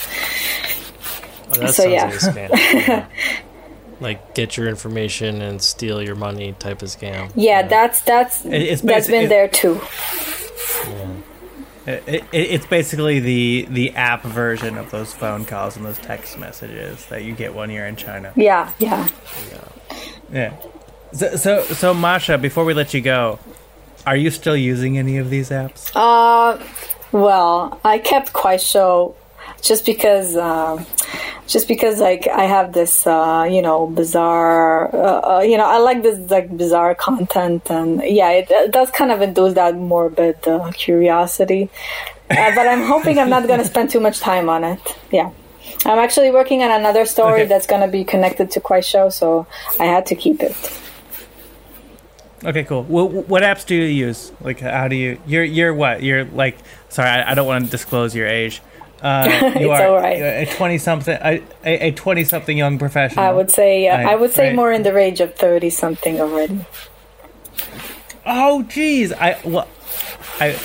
Oh, that So, yeah. like. Yeah. like get your information and steal your money type of scam. Yeah, that's that's It- it's that's been there too. It, it, it's basically the the app version of those phone calls and those text messages that you get when you're in China. Yeah, yeah. Yeah. So so, so Masha, before we let you go, are you still using any of these apps? Uh, well, I kept Kuaishou just because, uh, just because like I have this, uh, you know, bizarre, uh, uh, you know, I like this like bizarre content, and yeah, it, it does kind of induce that morbid uh, curiosity. Uh, but I'm hoping I'm not going to spend too much time on it. Yeah. I'm actually working on another story Okay. that's going to be connected to Kuaishou, so I had to keep it. Okay, cool. Well, what apps do you use? Like, how do you? You're you're what? You're like. Sorry, I, I don't want to disclose your age. Uh, you It's are all right. a twenty something, a a twenty something young professional. I would say uh, Right, I would say right. more in the range of thirty something already. Oh, geez. I well, I,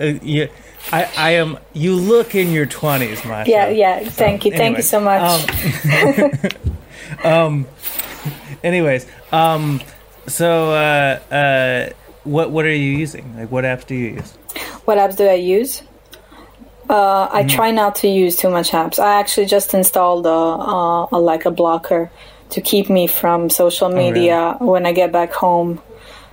uh, you, I, I am. You look in your twenties, Masha. Yeah, yeah. Thank you, thank you so much. Um, anyways, um, so uh, uh, what what are you using? Like, what apps do you use? what apps do I use? Uh, Mm-hmm. I try not to use too much apps. I actually just installed a, a, a like a blocker to keep me from social Oh, media when I get back home.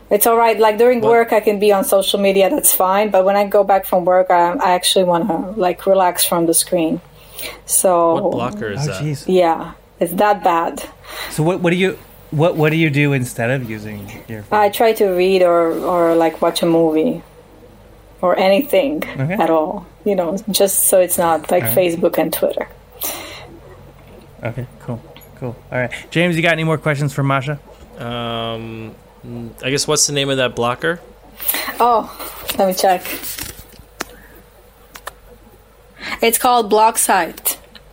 It's all right. Like during What- work, I can be on social media. That's fine. But when I go back from work, I, I actually want to like relax from the screen. So What blocker is Oh, that? jeez. yeah, it's that bad. So what what do you what what do you do instead of using your? Phone? I try to read or or like watch a movie or anything Okay. at all. You know, just so it's not like Alright. Facebook and Twitter. Okay, cool, cool. All right, James, you got any more questions for Masha? Um, I guess what's the name of that blocker? Oh, let me check. It's called BlockSite.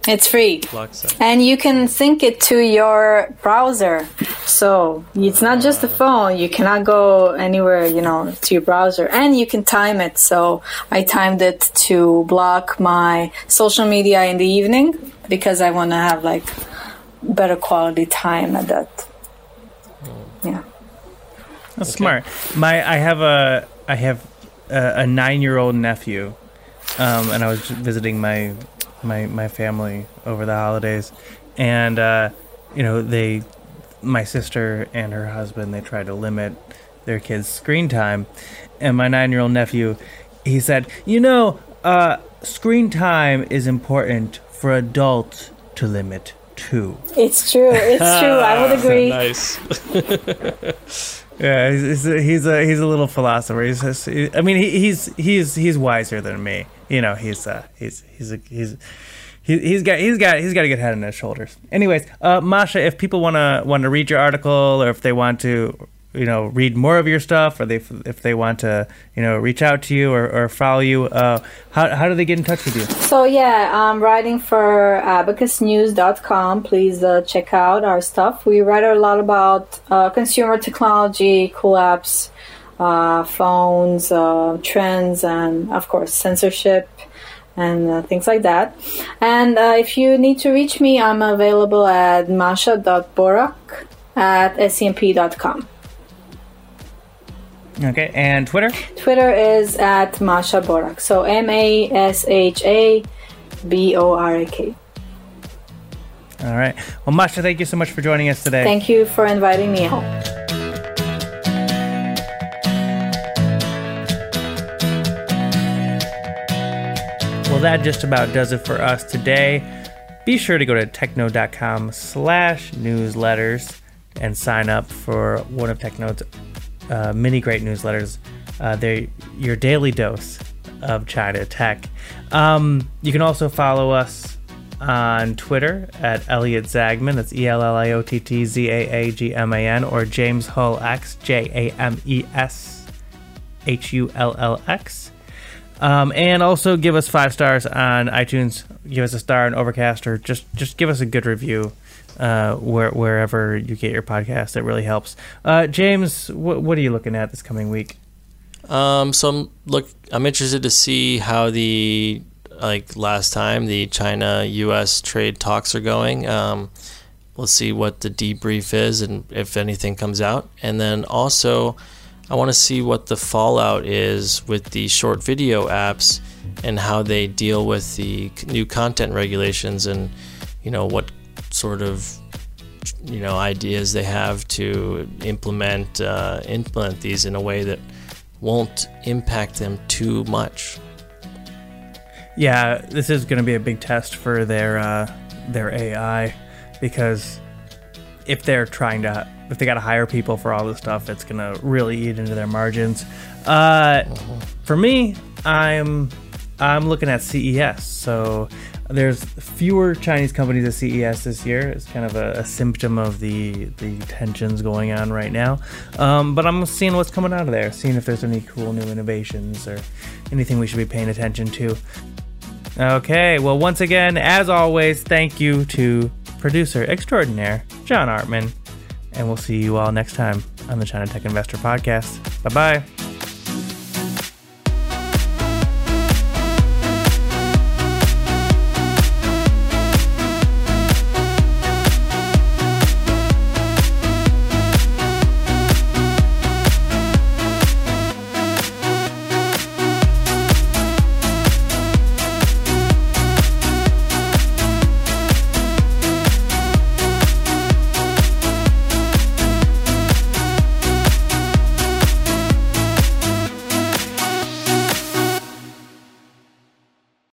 It's free. Block site. And you can sync it to your browser. So it's not just the phone. You cannot go anywhere, you know, to your browser. And you can time it. So I timed it to block my social media in the evening because I want to have like better quality time at that. Yeah. That's smart. My I have a I have a, a nine year old nephew, um, and I was visiting my my my family over the holidays, and uh, you know they, my sister and her husband, they try to limit their kids' screen time, and my nine year old nephew, he said, you know, uh, screen time is important for adults to limit too. It's true. It's true. I would agree. Nice. Yeah, he's, he's a, he's a he's a little philosopher. He's just, I mean, he, he's he's he's wiser than me. You know, he's uh he's he's a, he's he, he's got he's got he's got a good head on his shoulders. Anyways, uh, Masha, if people want to want to read your article or if they want to you know read more of your stuff or they if they want to you know reach out to you or, or follow you, uh, how how do they get in touch with you? So yeah, I'm writing for abacusnews.com. Please uh, check out our stuff. We write a lot about uh, consumer technology, cool apps, uh, phones, uh, trends, and of course censorship and uh, things like that. And uh, if you need to reach me, I'm available at masha.borak at scmp.com. Okay, and Twitter. Twitter is at Masha Borak. So M A S H A B O R A K. All right. Well, Masha, thank you so much for joining us today. Thank you for inviting me home. Well, that just about does it for us today. Be sure to go to technode.com slash newsletters and sign up for one of TechNode's uh, many great newsletters. Uh, they're your daily dose of China tech. Um, you can also follow us on Twitter at Elliott Zaagman. That's E L L I O T T Z A A G M A N or James Hull X J A M E S H U L L X. Um, and also give us five stars on iTunes. Give us a star on Overcast, or just just give us a good review uh, where, wherever you get your podcast. It really helps. Uh, James, wh- what are you looking at this coming week? Um, so I'm look. I'm interested to see how the like last time the China U.S. trade talks are going. Um, we'll see what the debrief is and if anything comes out, and then also I want to see what the fallout is with the short video apps and how they deal with the new content regulations and you know what sort of you know ideas they have to implement uh, implement these in a way that won't impact them too much. Yeah, this is going to be a big test for their uh, their AI because if they're trying to if they got to hire people for all this stuff, it's going to really eat into their margins. Uh, for me, I'm I'm looking at CES. So there's fewer Chinese companies at CES this year. It's kind of a, a symptom of the the tensions going on right now. Um, but I'm seeing what's coming out of there, seeing if there's any cool new innovations or anything we should be paying attention to. Okay, well, once again, as always, thank you to producer extraordinaire John Artman, and we'll see you all next time on the China Tech Investor Podcast. Bye bye.